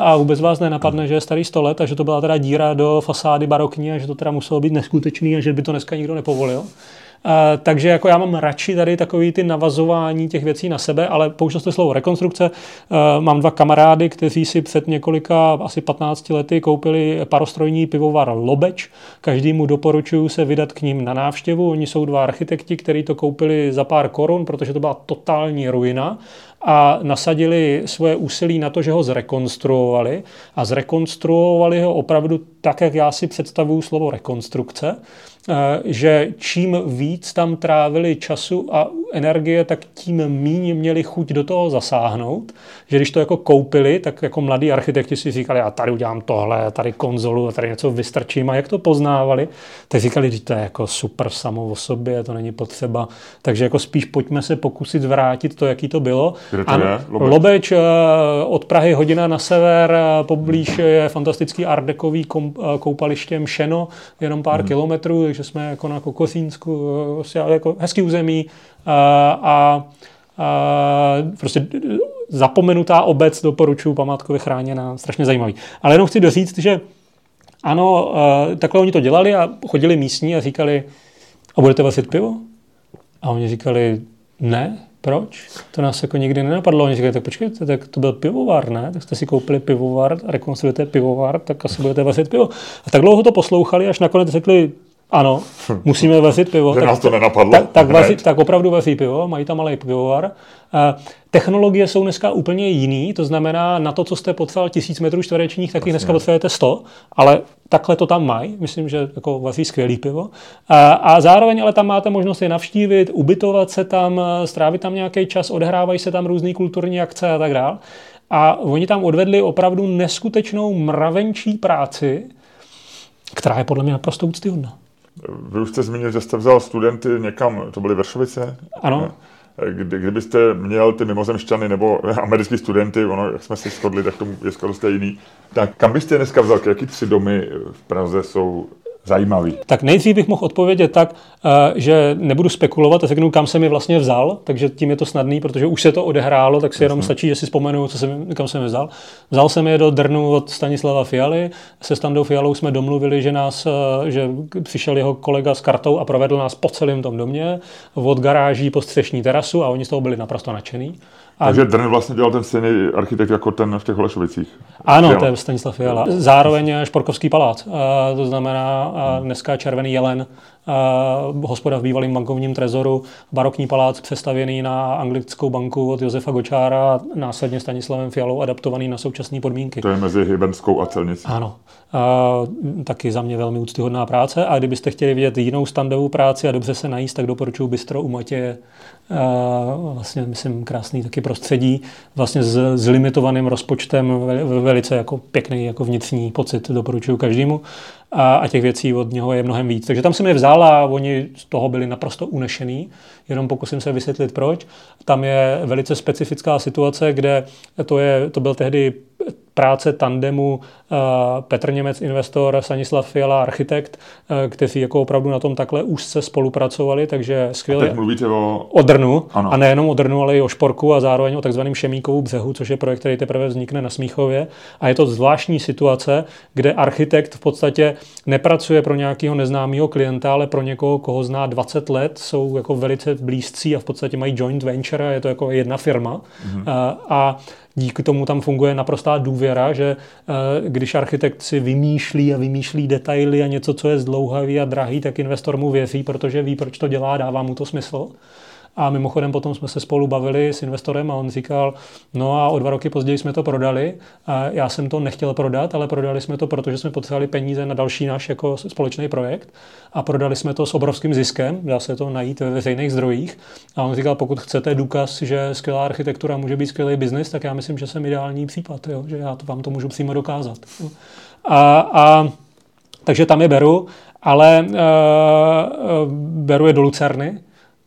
a vůbec vás nenapadne, že je starý 100 let a že to byla teda díra do fasády barokní a že to teda muselo být neskutečný a že by to dneska nikdo nepovolil. Takže jako já mám radši tady takový ty navazování těch věcí na sebe, ale použil jste slovo rekonstrukce. Mám dva kamarády, kteří si před několika, asi 15 lety koupili parostrojní pivovar Lobeč. Každému doporučuju se vydat k ním na návštěvu. Oni jsou dva architekti, kteří to koupili za pár korun, protože to byla totální ruina a nasadili svoje úsilí na to, že ho zrekonstruovali a zrekonstruovali ho opravdu tak, jak já si představuju slovo rekonstrukce. Eh, že čím víc tam trávili času a energie, tak tím míň měli chuť do toho zasáhnout. Že když to jako koupili, tak jako mladí architekti si říkali, já tady udělám tohle, tady konzolu, a tady něco vystrčím. A jak to poznávali, tak říkali, že to je jako super samo o sobě, to není potřeba. Takže jako spíš pojďme se pokusit vrátit to, jaký to bylo. Kde to je? Lobeč? Lobeč eh, od Prahy hodina na sever, eh, poblíž je fantastický ardekový koupaliště Mšeno, jenom pár hmm. kilometrů, takže jsme jako na Kokosínsku, prostě jako hezký území a, a, a prostě zapomenutá obec, doporučuji, památkově chráněná, strašně zajímavý. Ale jenom chci doříct, že ano, takhle oni to dělali a chodili místní a říkali, a budete vasit pivo? A oni říkali, ne, proč? To nás jako nikdy nenapadlo. Oni říkali, tak počkejte, tak to byl pivovar, ne? Tak jste si koupili pivovar, rekonstruujete pivovar, tak asi budete vasit pivo. A tak dlouho to poslouchali, až nakonec řekli, ano, musíme vařit pivo. Že tak, nás to nenapadlo. Tak, tak, vařit, tak opravdu vaří pivo, mají tam malý pivovar. Technologie jsou dneska úplně jiný, to znamená, na to, co jste potřeboval tisíc metrů čtverečních, tak jich dneska potřebujete 100, ale takhle to tam mají, myslím, že jako vaří skvělý pivo. A, a zároveň ale tam máte možnost je navštívit, ubytovat se tam, strávit tam nějaký čas, odehrávají se tam různé kulturní akce a tak dále. A oni tam odvedli opravdu neskutečnou mravenčí práci, která je podle mě naprosto úctyhodná. Vy už jste zmínil, že jste vzal studenty někam, to byly Vršovice? Ano. Kdy, kdybyste měl ty mimozemšťany nebo americký studenty, ono, jak jsme si shodli, tak tomu je skoro stejný, tak kam byste je dneska vzal? Jaký tři domy v Praze jsou zajímavý. Tak nejdřív bych mohl odpovědět tak, eh, že nebudu spekulovat a řeknu, kam jsem je vlastně vzal, takže tím je to snadný, protože už se to odehrálo, tak si jenom stačí, že si vzpomenu, co jsem, kam jsem je vzal. Vzal jsem je do Drnu od Stanislava Fialy. Se Standou Fialou jsme domluvili, že nás, eh, že přišel jeho kolega s kartou a provedl nás po celém tom domě, od garáží po střešní terasu a oni z toho byli naprosto nadšený. A... Takže Drn vlastně dělal ten stejný architekt jako ten v těch Holešovicích. Ano, to je Stanislav Fiala. Zároveň Šporkovský palác. To znamená a dneska Červený jelen, hospoda v bývalém bankovním trezoru, barokní palác přestavěný na anglickou banku od Josefa Gočára, následně Stanislavem Fialou adaptovaný na současné podmínky. To je mezi Hybenskou a Celnicí. Ano. A taky za mě velmi úctyhodná práce. A kdybyste chtěli vidět jinou standovou práci a dobře se najíst, tak doporučuji Bistro u Matěje vlastně, myslím, krásný taky prostředí, vlastně s, s limitovaným rozpočtem, velice jako pěkný jako vnitřní pocit, doporučuji každému a, a těch věcí od něho je mnohem víc. Takže tam jsem je vzal a oni z toho byli naprosto unešený, jenom pokusím se vysvětlit proč. Tam je velice specifická situace, kde to, je, to byl tehdy práce tandemu Petr Němec, investor, Stanislav Fiala, architekt, kteří jako opravdu na tom takhle úzce spolupracovali, takže skvěle. teď mluvíte o... O Drnu, ano. a nejenom o Drnu, ale i o Šporku a zároveň o takzvaném Šemíkovu břehu, což je projekt, který teprve vznikne na Smíchově. A je to zvláštní situace, kde architekt v podstatě nepracuje pro nějakého neznámého klienta, ale pro někoho, koho zná 20 let, jsou jako velice blízcí a v podstatě mají joint venture, je to jako jedna firma. Mm-hmm. A, a díky tomu tam funguje naprostá důvěra, že když architekt si vymýšlí a vymýšlí detaily a něco, co je zdlouhavý a drahý, tak investor mu věří, protože ví, proč to dělá, dává mu to smysl. A mimochodem potom jsme se spolu bavili s investorem a on říkal, no a o dva roky později jsme to prodali. A já jsem to nechtěl prodat, ale prodali jsme to, protože jsme potřebovali peníze na další náš jako společný projekt. A prodali jsme to s obrovským ziskem, dá se to najít ve veřejných zdrojích. A on říkal, pokud chcete důkaz, že skvělá architektura může být skvělý biznis, tak já myslím, že jsem ideální případ, jo? že já to vám to můžu přímo dokázat. A, a takže tam je beru, ale uh, beru je do Lucerny,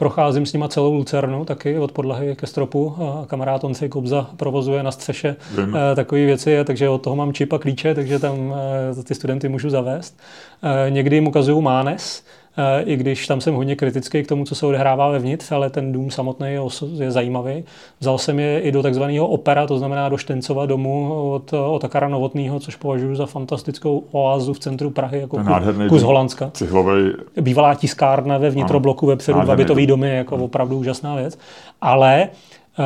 Procházím s nima celou Lucernu taky od podlahy ke stropu. A kamarád Oncej Kobza provozuje na střeše Vím. Eh, takové věci, takže od toho mám čip a klíče, takže tam eh, ty studenty můžu zavést. Eh, někdy jim ukazuju Mánes, i když tam jsem hodně kritický k tomu, co se odehrává vevnitř, ale ten dům samotný je, je zajímavý. Vzal jsem je i do takzvaného opera, to znamená do Štencova domu od Otakara Novotného, což považuji za fantastickou oázu v centru Prahy, jako kus, kus Holandska. Cihlovej... Bývalá tiskárna ve vnitrobloku vepředu, dva bytový domy, jako opravdu úžasná věc. Ale uh,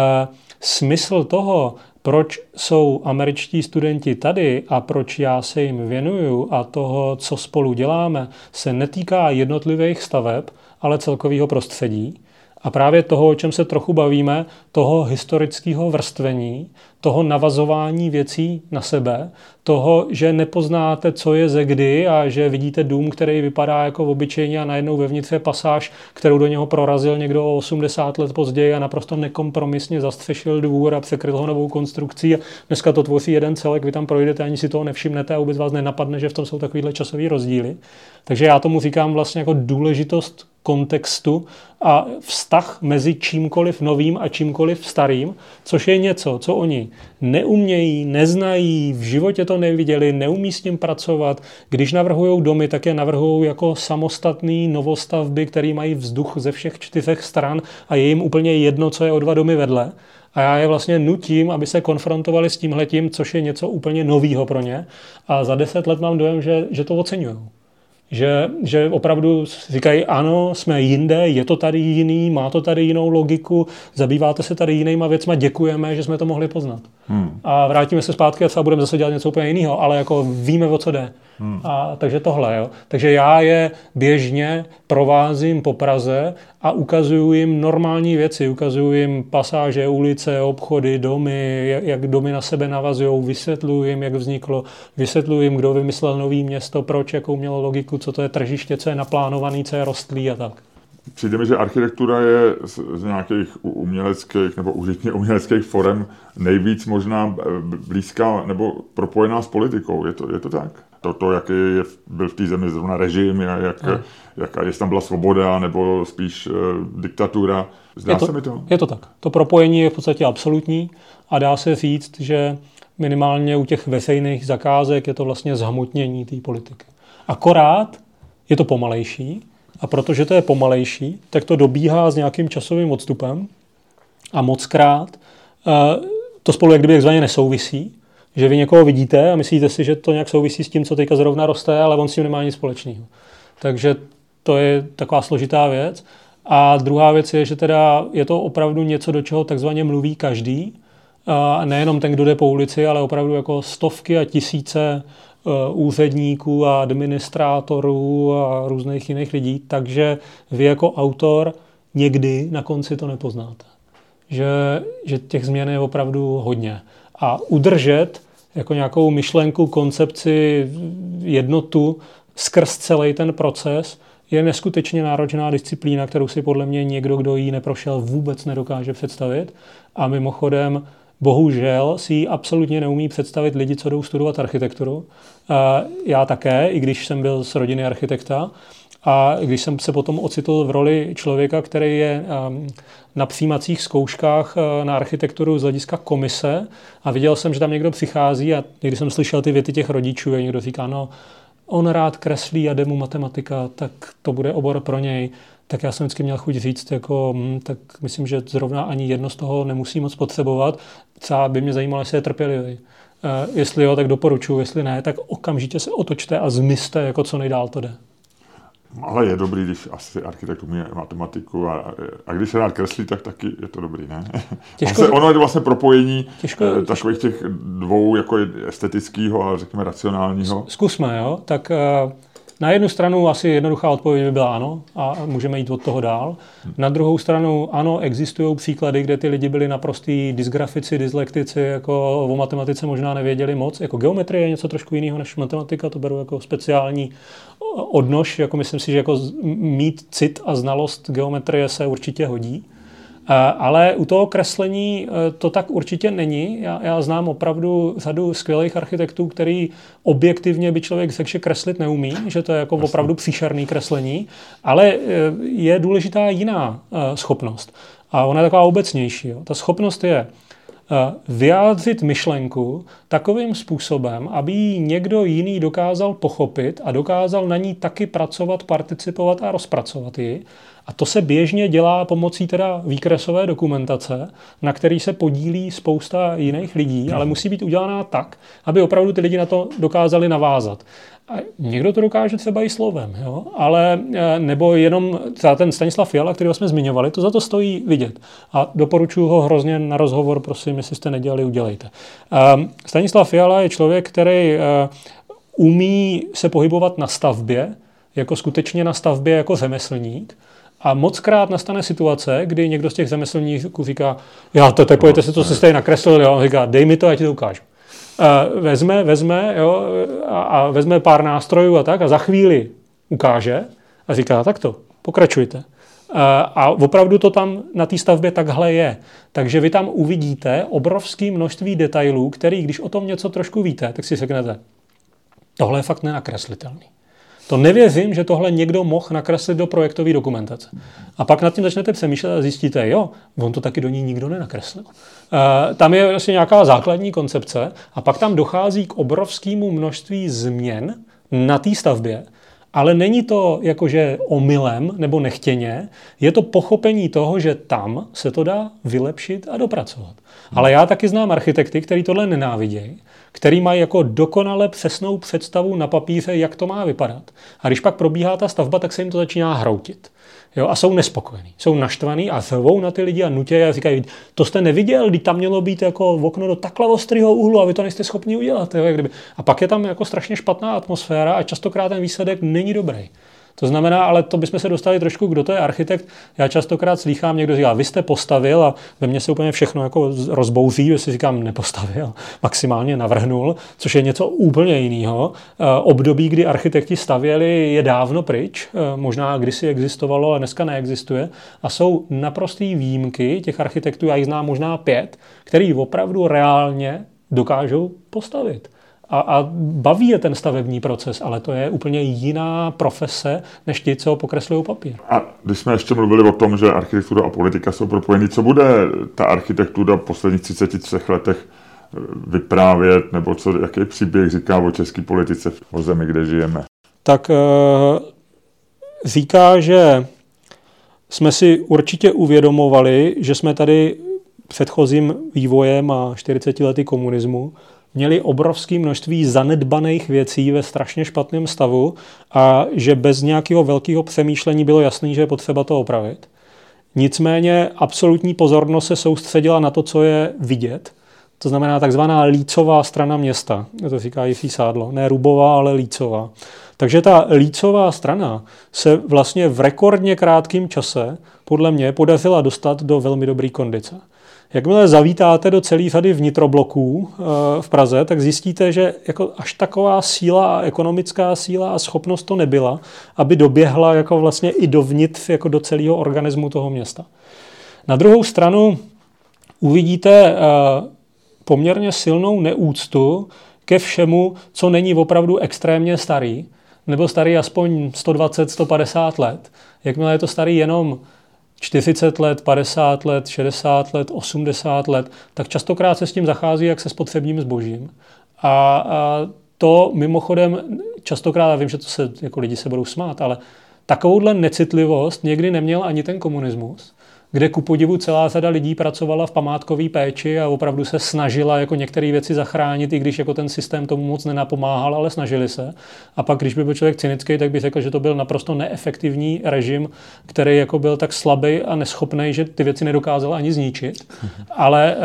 smysl toho, proč jsou američtí studenti tady a proč já se jim věnuju a toho, co spolu děláme, se netýká jednotlivých staveb, ale celkového prostředí. A právě toho, o čem se trochu bavíme, toho historického vrstvení, toho navazování věcí na sebe, toho, že nepoznáte, co je ze kdy a že vidíte dům, který vypadá jako obyčejně a najednou vevnitř je pasáž, kterou do něho prorazil někdo o 80 let později a naprosto nekompromisně zastřešil dvůr a překryl ho novou konstrukcí a dneska to tvoří jeden celek, vy tam projdete, ani si toho nevšimnete a vůbec vás nenapadne, že v tom jsou takovýhle časové rozdíly. Takže já tomu říkám vlastně jako důležitost kontextu a vztah mezi čímkoliv novým a čímkoliv starým, což je něco, co oni neumějí, neznají, v životě to neviděli, neumí s tím pracovat. Když navrhují domy, tak je navrhují jako samostatný novostavby, které mají vzduch ze všech čtyřech stran a je jim úplně jedno, co je o dva domy vedle. A já je vlastně nutím, aby se konfrontovali s tímhletím, což je něco úplně novýho pro ně. A za deset let mám dojem, že, že to oceňují že, že opravdu říkají, ano, jsme jinde, je to tady jiný, má to tady jinou logiku, zabýváte se tady jinýma věcma, děkujeme, že jsme to mohli poznat. Hmm. A vrátíme se zpátky a třeba budeme zase dělat něco úplně jiného, ale jako víme, o co jde. Hmm. A, takže tohle, jo. Takže já je běžně provázím po Praze a ukazuju jim normální věci, ukazuju jim pasáže, ulice, obchody, domy, jak, jak domy na sebe navazují, vysvětluju jim, jak vzniklo, vysvětluju jim, kdo vymyslel nový město, proč, jakou mělo logiku, co to je tržiště, co je naplánovaný, co je rostlý a tak. Přijde mi, že architektura je z, nějakých uměleckých nebo užitně uměleckých forem nejvíc možná blízká nebo propojená s politikou. Je to, je to tak? To, to jaký je, byl v té zemi zrovna režim, jak, no. jaká jestli tam byla svoboda nebo spíš uh, diktatura. Zdá je to, se mi to? Je to tak. To propojení je v podstatě absolutní a dá se říct, že minimálně u těch veřejných zakázek je to vlastně zhmotnění té politiky. Akorát je to pomalejší, a protože to je pomalejší, tak to dobíhá s nějakým časovým odstupem a mockrát uh, to spolu jak kdyby takzvaně nesouvisí, že vy někoho vidíte a myslíte si, že to nějak souvisí s tím, co teďka zrovna roste, ale on s tím nemá nic společného. Takže to je taková složitá věc. A druhá věc je, že teda je to opravdu něco, do čeho takzvaně mluví každý. A nejenom ten, kdo jde po ulici, ale opravdu jako stovky a tisíce Eh, úředníků a administrátorů a různých jiných lidí, takže vy jako autor někdy na konci to nepoznáte. Že, že těch změn je opravdu hodně. A udržet jako nějakou myšlenku, koncepci, jednotu skrz celý ten proces je neskutečně náročná disciplína, kterou si podle mě někdo, kdo ji neprošel, vůbec nedokáže představit. A mimochodem, Bohužel si absolutně neumí představit lidi, co jdou studovat architekturu. Já také, i když jsem byl z rodiny architekta. A když jsem se potom ocitl v roli člověka, který je um, na přijímacích zkouškách uh, na architekturu z hlediska komise a viděl jsem, že tam někdo přichází a někdy jsem slyšel ty věty těch rodičů a někdo říká, no, on rád kreslí a jde mu matematika, tak to bude obor pro něj. Tak já jsem vždycky měl chuť říct, jako, hm, tak myslím, že zrovna ani jedno z toho nemusí moc potřebovat. Třeba by mě zajímalo, jestli je trpělivý. Uh, jestli jo, tak doporučuji, jestli ne, tak okamžitě se otočte a zmizte, jako co nejdál to jde. Ale je dobrý, když asi architekt umí matematiku a, a když se rád kreslí, tak taky je to dobrý, ne? Těžko, se, ono je vlastně propojení těžko, eh, takových těch dvou jako estetického a řekněme racionálního. Zkusme, jo? Tak uh, na jednu stranu asi jednoduchá odpověď by byla ano a můžeme jít od toho dál. Na druhou stranu ano, existují příklady, kde ty lidi byli naprostý dysgrafici, dyslektici, jako o matematice možná nevěděli moc. Jako geometrie je něco trošku jiného než matematika, to beru jako speciální odnož. Jako myslím si, že jako mít cit a znalost geometrie se určitě hodí. Eh, ale u toho kreslení eh, to tak určitě není. Já, já znám opravdu řadu skvělých architektů, který objektivně by člověk řekl, kreslit neumí, že to je jako opravdu příšerný kreslení, ale eh, je důležitá jiná schopnost. A ona je taková obecnější. Jo. Ta schopnost je vyjádřit myšlenku takovým způsobem, aby ji někdo jiný dokázal pochopit a dokázal na ní taky pracovat, participovat a rozpracovat ji. A to se běžně dělá pomocí teda výkresové dokumentace, na který se podílí spousta jiných lidí, ale musí být udělaná tak, aby opravdu ty lidi na to dokázali navázat. A někdo to dokáže třeba i slovem, jo? ale e, nebo jenom třeba ten Stanislav Fiala, kterého jsme zmiňovali, to za to stojí vidět. A doporučuji ho hrozně na rozhovor, prosím, jestli jste nedělali, udělejte. E, Stanislav Fiala je člověk, který e, umí se pohybovat na stavbě, jako skutečně na stavbě jako řemeslník, a moc krát nastane situace, kdy někdo z těch řemeslníků říká, já to pojďte si to, jste nakreslil, jo? On říká, dej mi to, já ti to ukážu. A vezme, vezme, jo, a, a vezme pár nástrojů a tak a za chvíli ukáže a říká, tak to, pokračujte. A, a opravdu to tam na té stavbě takhle je. Takže vy tam uvidíte obrovské množství detailů, který, když o tom něco trošku víte, tak si řeknete, tohle je fakt nenakreslitelný. To nevěřím, že tohle někdo mohl nakreslit do projektové dokumentace. A pak nad tím začnete přemýšlet a zjistíte, jo, on to taky do ní nikdo nenakreslil. E, tam je vlastně nějaká základní koncepce a pak tam dochází k obrovskému množství změn na té stavbě, ale není to jakože omylem nebo nechtěně, je to pochopení toho, že tam se to dá vylepšit a dopracovat. Ale já taky znám architekty, kteří tohle nenávidějí který mají jako dokonale přesnou představu na papíře, jak to má vypadat. A když pak probíhá ta stavba, tak se jim to začíná hroutit. Jo, a jsou nespokojení, jsou naštvaní a zvou na ty lidi a nutí a říkají, to jste neviděl, když tam mělo být jako okno do takhle ostrého úhlu a vy to nejste schopni udělat. Jo, jak kdyby. A pak je tam jako strašně špatná atmosféra a častokrát ten výsledek není dobrý. To znamená, ale to bychom se dostali trošku, kdo to je architekt. Já častokrát slýchám, někdo říká, vy jste postavil a ve mně se úplně všechno jako rozbouří, jestli říkám nepostavil, maximálně navrhnul, což je něco úplně jiného. Eh, období, kdy architekti stavěli, je dávno pryč, eh, možná kdysi existovalo, ale dneska neexistuje. A jsou naprostý výjimky těch architektů, já jich znám možná pět, který opravdu reálně dokážou postavit a, a baví je ten stavební proces, ale to je úplně jiná profese, než ti, co pokreslují papír. A když jsme ještě mluvili o tom, že architektura a politika jsou propojeny, co bude ta architektura v posledních 33 letech vyprávět, nebo co, jaký příběh říká o české politice, o zemi, kde žijeme? Tak eh, říká, že jsme si určitě uvědomovali, že jsme tady předchozím vývojem a 40 lety komunismu měli obrovské množství zanedbaných věcí ve strašně špatném stavu a že bez nějakého velkého přemýšlení bylo jasné, že je potřeba to opravit. Nicméně absolutní pozornost se soustředila na to, co je vidět. To znamená takzvaná lícová strana města. To říká Jiří Sádlo. Ne rubová, ale lícová. Takže ta lícová strana se vlastně v rekordně krátkém čase podle mě podařila dostat do velmi dobré kondice. Jakmile zavítáte do celé řady vnitrobloků eh, v Praze, tak zjistíte, že jako až taková síla, ekonomická síla a schopnost to nebyla, aby doběhla jako vlastně i dovnitř jako do celého organismu toho města. Na druhou stranu uvidíte eh, poměrně silnou neúctu ke všemu, co není opravdu extrémně starý. nebyl starý aspoň 120, 150 let. Jakmile je to starý jenom 40 let, 50 let, 60 let, 80 let, tak častokrát se s tím zachází jak se spotřebním zbožím. A, a to mimochodem častokrát, já vím, že to se, jako lidi se budou smát, ale takovouhle necitlivost někdy neměl ani ten komunismus kde ku podivu celá řada lidí pracovala v památkové péči a opravdu se snažila jako některé věci zachránit, i když jako ten systém tomu moc nenapomáhal, ale snažili se. A pak, když by byl člověk cynický, tak by řekl, že to byl naprosto neefektivní režim, který jako byl tak slabý a neschopný, že ty věci nedokázal ani zničit. Ale e,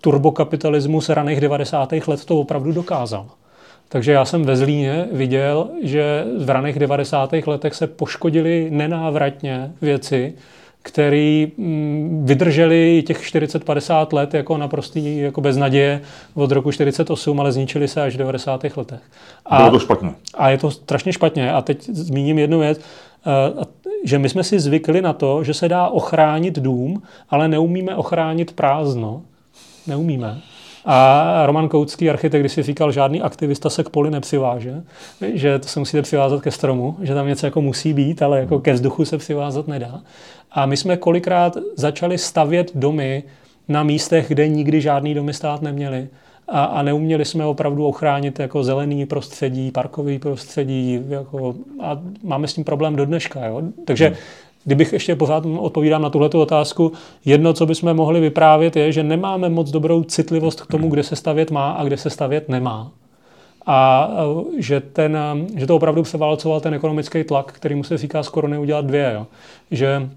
turbokapitalismus raných 90. let to opravdu dokázal. Takže já jsem ve Zlíně viděl, že v raných 90. letech se poškodili nenávratně věci, který mm, vydrželi těch 40-50 let jako naprostý jako bez naděje od roku 48, ale zničili se až v 90. letech. A, Bylo to špatně. A je to strašně špatně. A teď zmíním jednu věc, eh, že my jsme si zvykli na to, že se dá ochránit dům, ale neumíme ochránit prázdno. Neumíme. A Roman Koutský, architekt, když si říkal, žádný aktivista se k poli nepřiváže, že to se musíte přivázat ke stromu, že tam něco jako musí být, ale jako ke vzduchu se přivázat nedá. A my jsme kolikrát začali stavět domy na místech, kde nikdy žádný domy stát neměli. A, a neuměli jsme opravdu ochránit jako zelený prostředí, parkový prostředí. Jako, a máme s tím problém do dneška. Jo? Takže hmm. Kdybych ještě pořád odpovídám na tuhle otázku, jedno, co bychom mohli vyprávět, je, že nemáme moc dobrou citlivost k tomu, kde se stavět má a kde se stavět nemá. A že, ten, že to opravdu převálcoval ten ekonomický tlak, který mu se říká skoro neudělat dvě. Jo. Že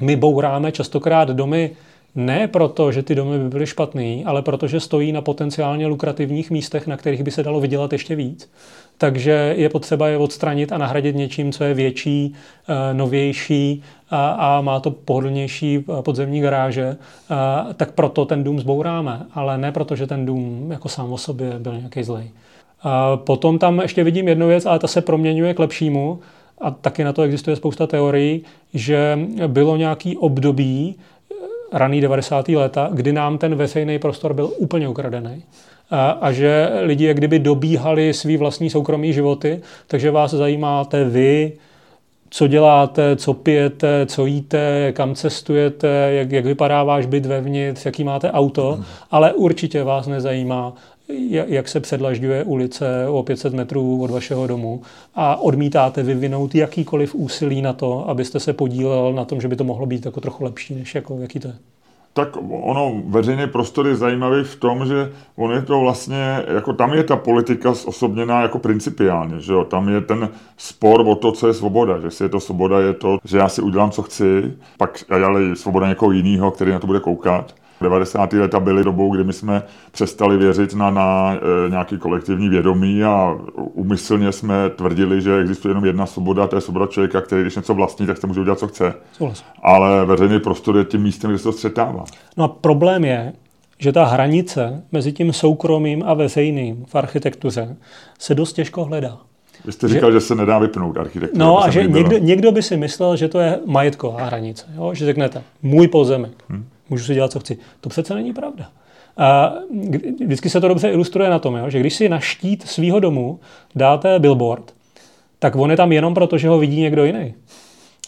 my bouráme častokrát domy ne proto, že ty domy by byly špatný, ale protože stojí na potenciálně lukrativních místech, na kterých by se dalo vydělat ještě víc. Takže je potřeba je odstranit a nahradit něčím, co je větší, eh, novější a, a má to pohodlnější eh, podzemní garáže, a, eh, tak proto ten dům zbouráme, ale ne proto, že ten dům jako sám o sobě byl nějaký zlej. A potom tam ještě vidím jednu věc, ale ta se proměňuje k lepšímu, a taky na to existuje spousta teorií, že bylo nějaký období, raný 90. léta, kdy nám ten veřejný prostor byl úplně ukradený. A, a že lidi jak kdyby dobíhali svý vlastní soukromí životy, takže vás zajímáte vy, co děláte, co pijete, co jíte, kam cestujete, jak, jak vypadá váš byt vevnitř, jaký máte auto, hmm. ale určitě vás nezajímá, jak se předlažďuje ulice o 500 metrů od vašeho domu a odmítáte vyvinout jakýkoliv úsilí na to, abyste se podílel na tom, že by to mohlo být jako trochu lepší, než jako jaký to je. Tak ono, veřejný prostor je zajímavý v tom, že on je to vlastně, jako tam je ta politika osobněná jako principiálně, že jo, tam je ten spor o to, co je svoboda, že si je to svoboda, je to, že já si udělám, co chci, pak ale svoboda někoho jiného, který na to bude koukat. 90. leta byly dobou, kdy my jsme přestali věřit na, na e, nějaký kolektivní vědomí a umyslně jsme tvrdili, že existuje jenom jedna svoboda, to je svoboda člověka, který když něco vlastní, tak se může udělat, co chce. Souhlas. Ale veřejný prostor je tím místem, kde se to střetává. No a problém je, že ta hranice mezi tím soukromým a veřejným v architektuře se dost těžko hledá. Vy jste říkal, že, že se nedá vypnout architektura. No a že někdo, někdo by si myslel, že to je majetková hranice. Jo? Že řeknete, můj pozemek. Hmm můžu si dělat, co chci. To přece není pravda. A vždycky se to dobře ilustruje na tom, jo, že když si na štít svého domu dáte billboard, tak on je tam jenom proto, že ho vidí někdo jiný.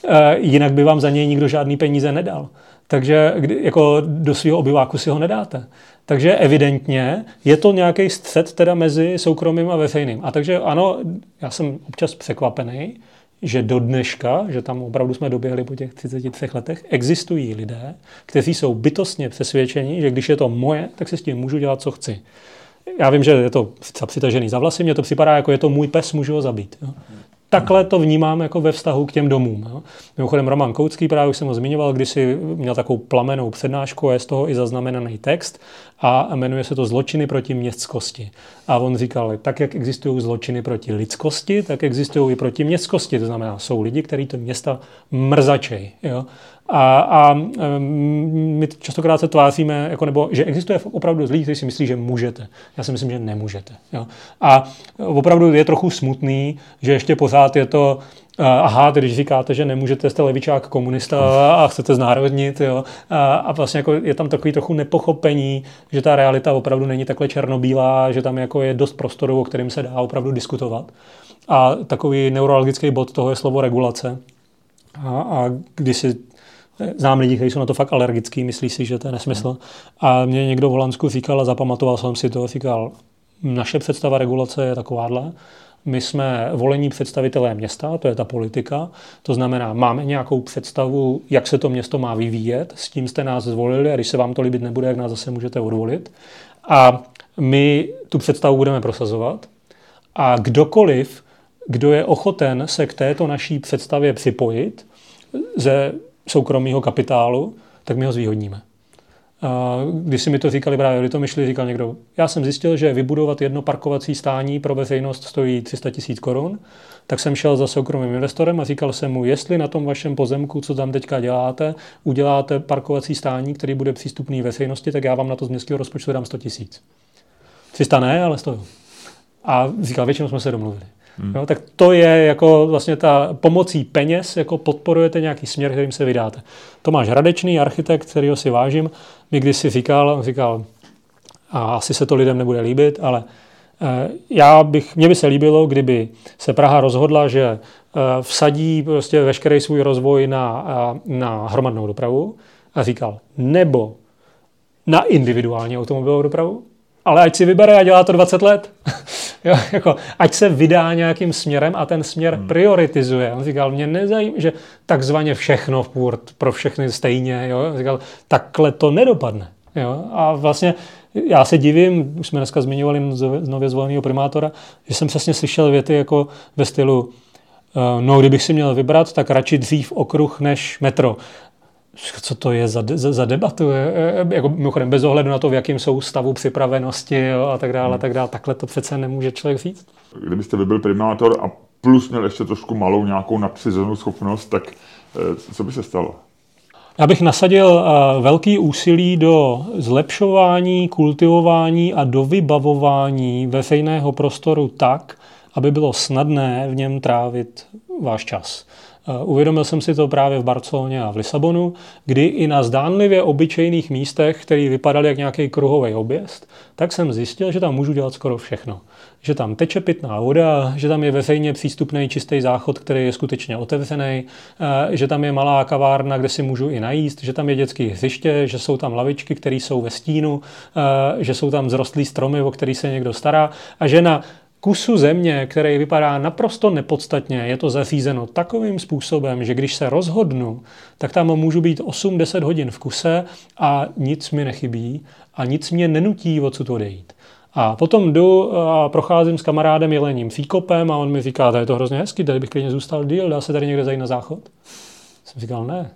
E, jinak by vám za něj nikdo žádný peníze nedal. Takže jako do svého obyváku si ho nedáte. Takže evidentně je to nějaký střed teda mezi soukromým a veřejným. A takže ano, já jsem občas překvapený, že do dneška, že tam opravdu jsme doběhli po těch 33 letech, existují lidé, kteří jsou bytostně přesvědčeni, že když je to moje, tak si s tím můžu dělat, co chci. Já vím, že je to přitažený za vlasy, mně to připadá jako je to můj pes, můžu ho zabít. Jo takhle to vnímám jako ve vztahu k těm domům. Jo. Mimochodem Roman Koutský, právě už jsem ho zmiňoval, když si měl takovou plamenou přednášku a je z toho i zaznamenaný text a jmenuje se to Zločiny proti městskosti. A on říkal, tak jak existují zločiny proti lidskosti, tak existují i proti městskosti. To znamená, jsou lidi, kteří to města mrzačej. Jo. A, a my častokrát se tváříme, jako nebo, že existuje opravdu zlý, který si myslí, že můžete. Já si myslím, že nemůžete. Jo. A opravdu je trochu smutný, že ještě pořád je to aha, když říkáte, že nemůžete, jste levičák komunista a chcete znárodnit, jo, a, a vlastně jako je tam takový trochu nepochopení, že ta realita opravdu není takhle černobílá, že tam jako je dost prostoru, o kterým se dá opravdu diskutovat. A takový neurologický bod toho je slovo regulace. A, a když si Znám lidi, kteří jsou na to fakt alergický, myslí si, že to je nesmysl. A mě někdo v Holandsku říkal a zapamatoval jsem si to, říkal, naše představa regulace je takováhle, my jsme volení představitelé města, to je ta politika. To znamená, máme nějakou představu, jak se to město má vyvíjet, s tím jste nás zvolili a když se vám to líbit nebude, jak nás zase můžete odvolit. A my tu představu budeme prosazovat. A kdokoliv, kdo je ochoten se k této naší představě připojit ze soukromého kapitálu, tak my ho zvýhodníme. Když si mi to říkali právě Litomyšli, říkal někdo, já jsem zjistil, že vybudovat jedno parkovací stání pro veřejnost stojí 300 tisíc korun, tak jsem šel za soukromým investorem a říkal jsem mu, jestli na tom vašem pozemku, co tam teďka děláte, uděláte parkovací stání, který bude přístupný veřejnosti, tak já vám na to z městského rozpočtu dám 100 tisíc. 300 ne, ale 100. A říkal, většinou jsme se domluvili. Hmm. No, tak to je jako vlastně ta pomocí peněz, jako podporujete nějaký směr, kterým se vydáte. Tomáš Hradečný, architekt, kterýho si vážím, mi když si říkal, říkal, a asi se to lidem nebude líbit, ale eh, já bych, mně by se líbilo, kdyby se Praha rozhodla, že eh, vsadí prostě veškerý svůj rozvoj na, eh, na hromadnou dopravu a říkal, nebo na individuální automobilovou dopravu, ale ať si vybere a dělá to 20 let. jo, jako, ať se vydá nějakým směrem a ten směr hmm. prioritizuje. On říkal, mě nezajímá, že takzvaně všechno v půrt pro všechny stejně. Jo? On říkal, takhle to nedopadne. Jo? A vlastně já se divím, už jsme dneska zmiňovali nově zvoleného primátora, že jsem přesně slyšel věty jako ve stylu, eh, no kdybych si měl vybrat, tak radši dřív okruh než metro co to je za, za, za debatu, jako mimochodem bez ohledu na to, v jakém jsou stavu připravenosti jo, a tak dále, hmm. a tak dále. Takhle to přece nemůže člověk říct. Kdybyste vy byl primátor a plus měl ještě trošku malou nějakou nadpřirozenou schopnost, tak eh, co by se stalo? Já bych nasadil eh, velký úsilí do zlepšování, kultivování a do vybavování veřejného prostoru tak, aby bylo snadné v něm trávit váš čas. Uvědomil jsem si to právě v Barceloně a v Lisabonu, kdy i na zdánlivě obyčejných místech, které vypadaly jak nějaký kruhový objezd, tak jsem zjistil, že tam můžu dělat skoro všechno. Že tam teče pitná voda, že tam je veřejně přístupný čistý záchod, který je skutečně otevřený, eh, že tam je malá kavárna, kde si můžu i najíst, že tam je dětské hřiště, že jsou tam lavičky, které jsou ve stínu, eh, že jsou tam zrostlý stromy, o který se někdo stará a že na kusu země, který vypadá naprosto nepodstatně, je to zařízeno takovým způsobem, že když se rozhodnu, tak tam můžu být 8-10 hodin v kuse a nic mi nechybí a nic mě nenutí odsud odejít. A potom jdu a procházím s kamarádem Jelením Fíkopem a on mi říká, to je to hrozně hezky, tady bych klidně zůstal díl, dá se tady někde zajít na záchod? Jsem říkal, ne,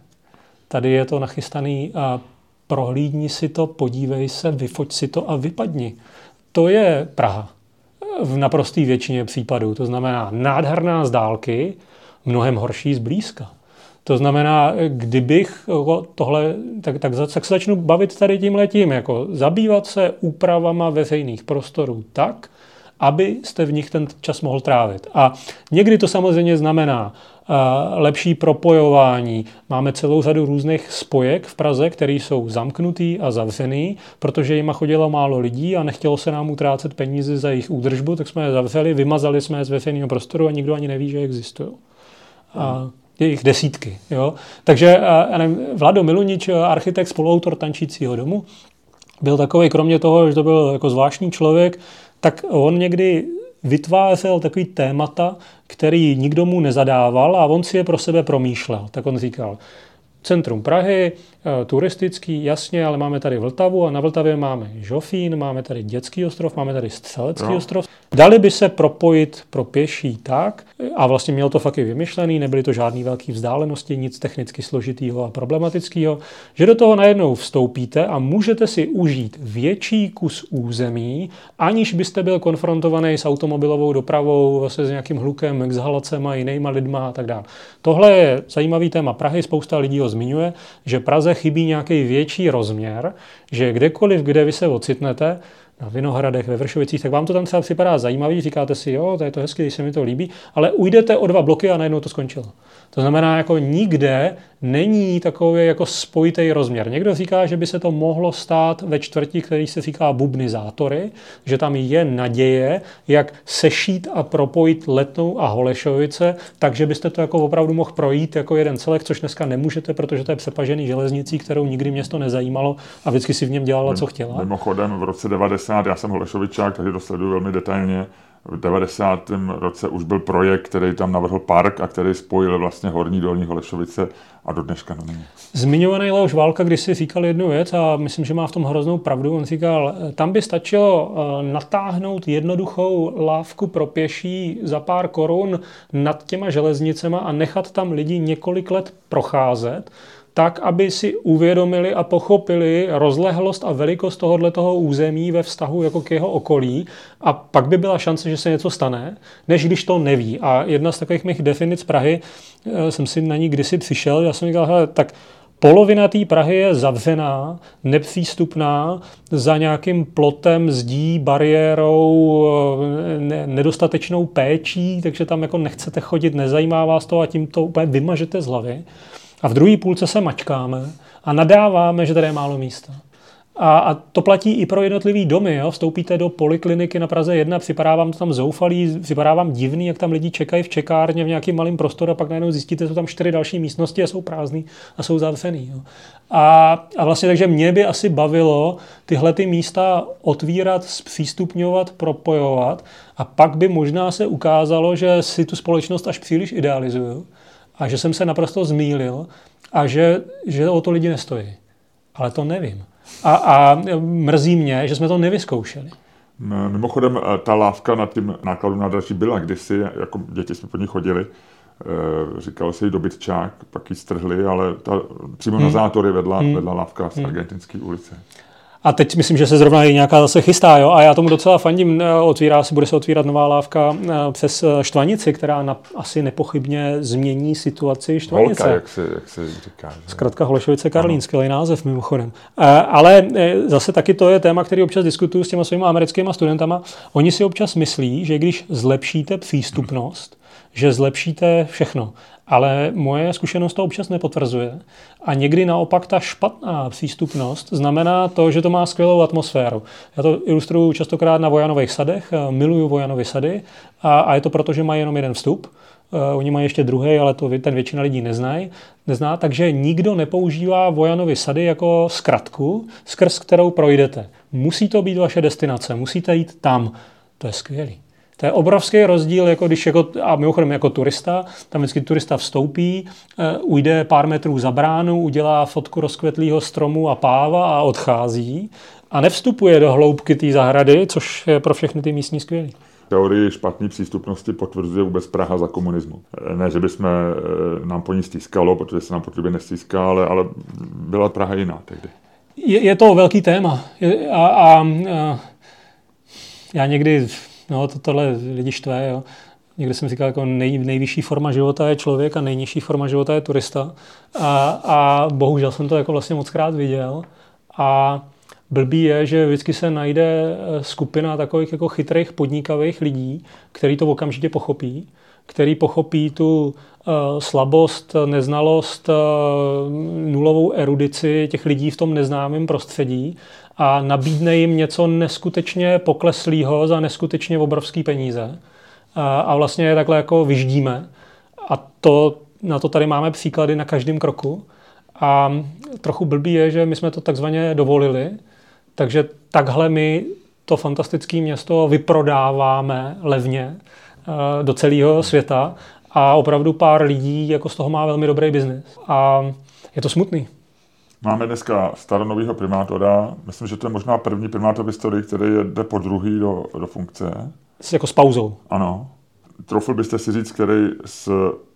tady je to nachystaný a prohlídni si to, podívej se, vyfoť si to a vypadni. To je Praha v naprosté většině případů. To znamená nádherná z dálky, mnohem horší z blízka. To znamená, kdybych tohle, tak, tak, tak se začnu bavit tady tím letím, jako zabývat se úpravama veřejných prostorů tak, abyste v nich ten čas mohl trávit. A někdy to samozřejmě znamená lepší propojování. Máme celou řadu různých spojek v Praze, které jsou zamknutý a zavřený, protože jima chodilo málo lidí a nechtělo se nám utrácet peníze za jejich údržbu, tak jsme je zavřeli, vymazali jsme je z veřejného prostoru a nikdo ani neví, že existují. A je jich desítky. Jo? Takže nevím, Vlado Milunič, architekt, spoluautor Tančícího domu, byl takový, kromě toho, že to byl jako zvláštní člověk, tak on někdy vytvářel takový témata, který nikdo mu nezadával a on si je pro sebe promýšlel. Tak on říkal, centrum Prahy, eh, turistický, jasně, ale máme tady Vltavu a na Vltavě máme Žofín, máme tady Dětský ostrov, máme tady Střelecký no. ostrov. Dali by se propojit pro pěší tak, a vlastně měl to fakt i vymyšlený, nebyly to žádné velké vzdálenosti, nic technicky složitého a problematického, že do toho najednou vstoupíte a můžete si užít větší kus území, aniž byste byl konfrontovaný s automobilovou dopravou, vlastně s nějakým hlukem, exhalacemi a jinýma lidma a tak dále. Tohle je zajímavý téma Prahy, spousta lidí ho Zmiňuje, že Praze chybí nějaký větší rozměr, že kdekoliv, kde vy se ocitnete, na Vinohradech, ve Vršovicích, tak vám to tam třeba připadá zajímavý, říkáte si, jo, to je to hezky, když se mi to líbí, ale ujdete o dva bloky a najednou to skončilo. To znamená, jako nikde není takový jako spojitý rozměr. Někdo říká, že by se to mohlo stát ve čtvrtí, který se říká bubnizátory, že tam je naděje, jak sešít a propojit Letnou a Holešovice, takže byste to jako opravdu mohl projít jako jeden celek, což dneska nemůžete, protože to je přepažený železnicí, kterou nikdy město nezajímalo a vždycky si v něm dělala, co chtěla. Mimochodem v roce 90, já jsem Holešovičák, takže to sleduju velmi detailně, v 90. roce už byl projekt, který tam navrhl park a který spojil vlastně Horní Dolní Holešovice a do dneška to není. Zmiňovaný Leoš Válka když si říkal jednu věc a myslím, že má v tom hroznou pravdu. On říkal, tam by stačilo eh, natáhnout jednoduchou lávku pro pěší za pár korun nad těma železnicema a nechat tam lidi několik let procházet tak, aby si uvědomili a pochopili rozlehlost a velikost tohoto území ve vztahu jako k jeho okolí a pak by byla šance, že se něco stane, než když to neví. A jedna z takových mých definic Prahy, eh, jsem si na ní kdysi přišel, já jsem říkal, hele, tak Polovina té Prahy je zavřená, nepřístupná, za nějakým plotem, zdí, bariérou, eh, nedostatečnou péčí, takže tam jako nechcete chodit, nezajímá vás to a tím to úplně vymažete z hlavy. A v druhé půlce se mačkáme a nadáváme, že tady je málo místa. A, a to platí i pro jednotlivý domy. Jo? Vstoupíte do polikliniky na Praze 1, připadá vám to tam zoufalý, připadá vám divný, jak tam lidi čekají v čekárně v nějakým malém prostoru a pak najednou zjistíte, že jsou tam čtyři další místnosti a jsou prázdný a jsou zavřený. Jo? A, a vlastně takže mě by asi bavilo tyhle ty místa otvírat, zpřístupňovat, propojovat a pak by možná se ukázalo, že si tu společnost až příliš idealizuju a že jsem se naprosto zmýlil a že, že o to lidi nestojí. Ale to nevím. A, a mrzí mě, že jsme to nevyzkoušeli. Mimochodem, eh, ta lávka nad tím nákladu nádraží byla kdysi, jako děti jsme po ní chodili, eh, říkalo se jí dobytčák, pak ji strhli, ale ta, přímo hmm. na zátory vedla, hmm. vedla lávka z hmm. Argentinské ulice. A teď myslím, že se zrovna i nějaká zase chystá, jo? a já tomu docela fandím. Eh, otvírá se, bude se otvírat nová lávka eh, přes eh, Štvanici, která na, asi nepochybně změní situaci Štvanice. Holka, jak se, jak se říká. Že? Zkrátka Holešovice Karlín, skvělý název mimochodem. Ale zase taky to je téma, který občas diskutuju s těma svými americkými studentama. Oni si občas myslí, že když zlepšíte přístupnost, že zlepšíte všechno. Ale moje zkušenost to občas nepotvrzuje. A někdy naopak ta špatná přístupnost znamená to, že to má skvělou atmosféru. Já to ilustruju častokrát na Vojanových sadech, miluju Vojanovy sady a, a je to proto, že mají jenom jeden vstup. Uh, oni mají ještě druhý, ale to ten většina lidí neznají, nezná, takže nikdo nepoužívá Vojanovy sady jako zkratku, skrz kterou projdete. Musí to být vaše destinace, musíte jít tam. To je skvělý. To je obrovský rozdíl, jako když jako, a mimochodem jako turista, tam vždycky turista vstoupí, uh, ujde pár metrů za bránu, udělá fotku rozkvetlého stromu a páva a odchází a nevstupuje do hloubky té zahrady, což je pro všechny ty místní skvělý teorii špatné přístupnosti potvrzuje vůbec Praha za komunismu. Ne, že bychom eh, nám po ní stýskalo, protože se nám po tobě nestýská, ale, ale byla Praha jiná tehdy. Je, je to velký téma. A, a, a já někdy No, to, tohle lidi štve, jo. Někde jsem říkal, jako nej, nejvyšší forma života je člověk a nejnižší forma života je turista. A, a bohužel jsem to jako vlastně moc krát viděl. A blbý je, že vždycky se najde eh, skupina takových jako chytrých podnikavých lidí, který to okamžitě pochopí, který pochopí tu uh, slabost, neznalost, uh, nulovou erudici těch lidí v tom neznámém prostředí a nabídne jim něco neskutečně pokleslého za neskutečně obrovský peníze. A, vlastně je takhle jako vyždíme. A to, na to tady máme příklady na každém kroku. A trochu blbý je, že my jsme to takzvaně dovolili, takže takhle my to fantastické město vyprodáváme levně eh, do celého světa a opravdu pár lidí jako z toho má velmi dobrý biznis. A je to smutný. Máme dneska staronového primátora. Myslím, že to je možná první primátor v historii, který jde po druhý do, do funkce. S, jako s pauzou. Ano. Trofil byste si říct, který z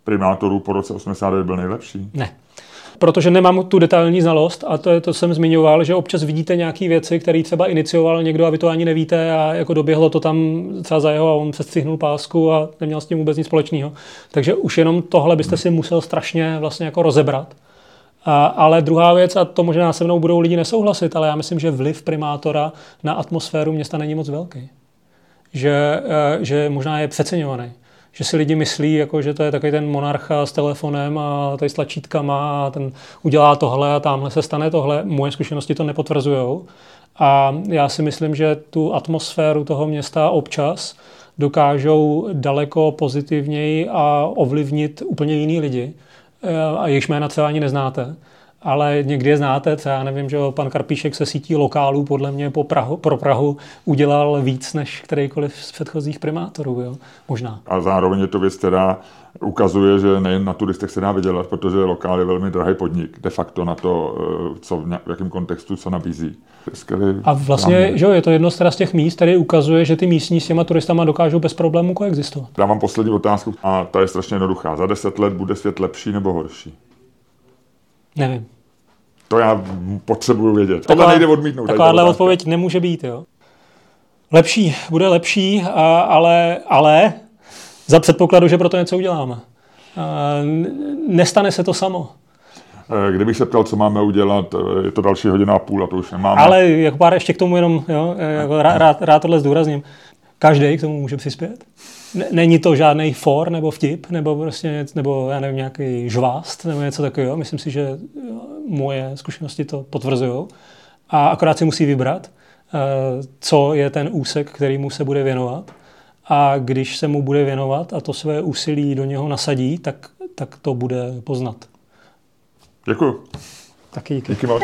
primátorů po roce 89 byl nejlepší? Ne protože nemám tu detailní znalost a to je to jsem zmiňoval, že občas vidíte nějaké věci, které třeba inicioval někdo a vy to ani nevíte a jako doběhlo to tam třeba za jeho a on přestřihnul pásku a neměl s tím vůbec nic společného. Takže už jenom tohle byste si musel strašně vlastně jako rozebrat ale druhá věc, a to možná se mnou budou lidi nesouhlasit, ale já myslím, že vliv primátora na atmosféru města není moc velký. Že, eh, že možná je přeceňovaný že si lidi myslí, jako, že to je takový ten monarcha s telefonem a tady s tlačítkama a ten udělá tohle a tamhle se stane tohle. Moje zkušenosti to nepotvrzují. A já si myslím, že tu atmosféru toho města občas dokážou daleko pozitivněji a ovlivnit úplně jiný lidi, a jejichž jména třeba ani neznáte ale někdy je znáte, třeba já nevím, že pan Karpíšek se sítí lokálů podle mě po Prahu, pro Prahu udělal víc než kterýkoliv z předchozích primátorů, jo? možná. A zároveň je to věc, která ukazuje, že nejen na turistech se dá vydělat, protože lokál je velmi drahý podnik, de facto na to, eh, co v, v jakém kontextu co nabízí. Skvělý a vlastně, že jo, je to jedno z těch míst, které ukazuje, že ty místní s těma turistama dokážou bez problémů koexistovat. Dávám poslední otázku a ta je strašně jednoduchá. Za deset let bude svět lepší nebo horší? Nevím. To já potřebuju vědět. Taková, nejde odmítnout. Takováhle odpověď nemůže být, jo. Lepší, bude lepší, a, ale, ale za předpokladu, že pro to něco uděláme. A, nestane se to samo. Eh, kdybych se ptal, co máme udělat, eh, je to další hodina a půl a to už nemáme. Ale jako pár ještě k tomu jenom, jo, jako rád, rád tohle zdůrazním. Každý k tomu může přispět. Není to žádný for nebo vtip, nebo prostě, nebo já nevím, nějaký žvást, nebo něco takového. Myslím si, že moje zkušenosti to potvrzují. A akorát si musí vybrat, eh, co je ten úsek, který mu se bude věnovat. A když se mu bude věnovat a to své úsilí do něho nasadí, tak, tak to bude poznat. Děkuji. Taky díky. Díky moc.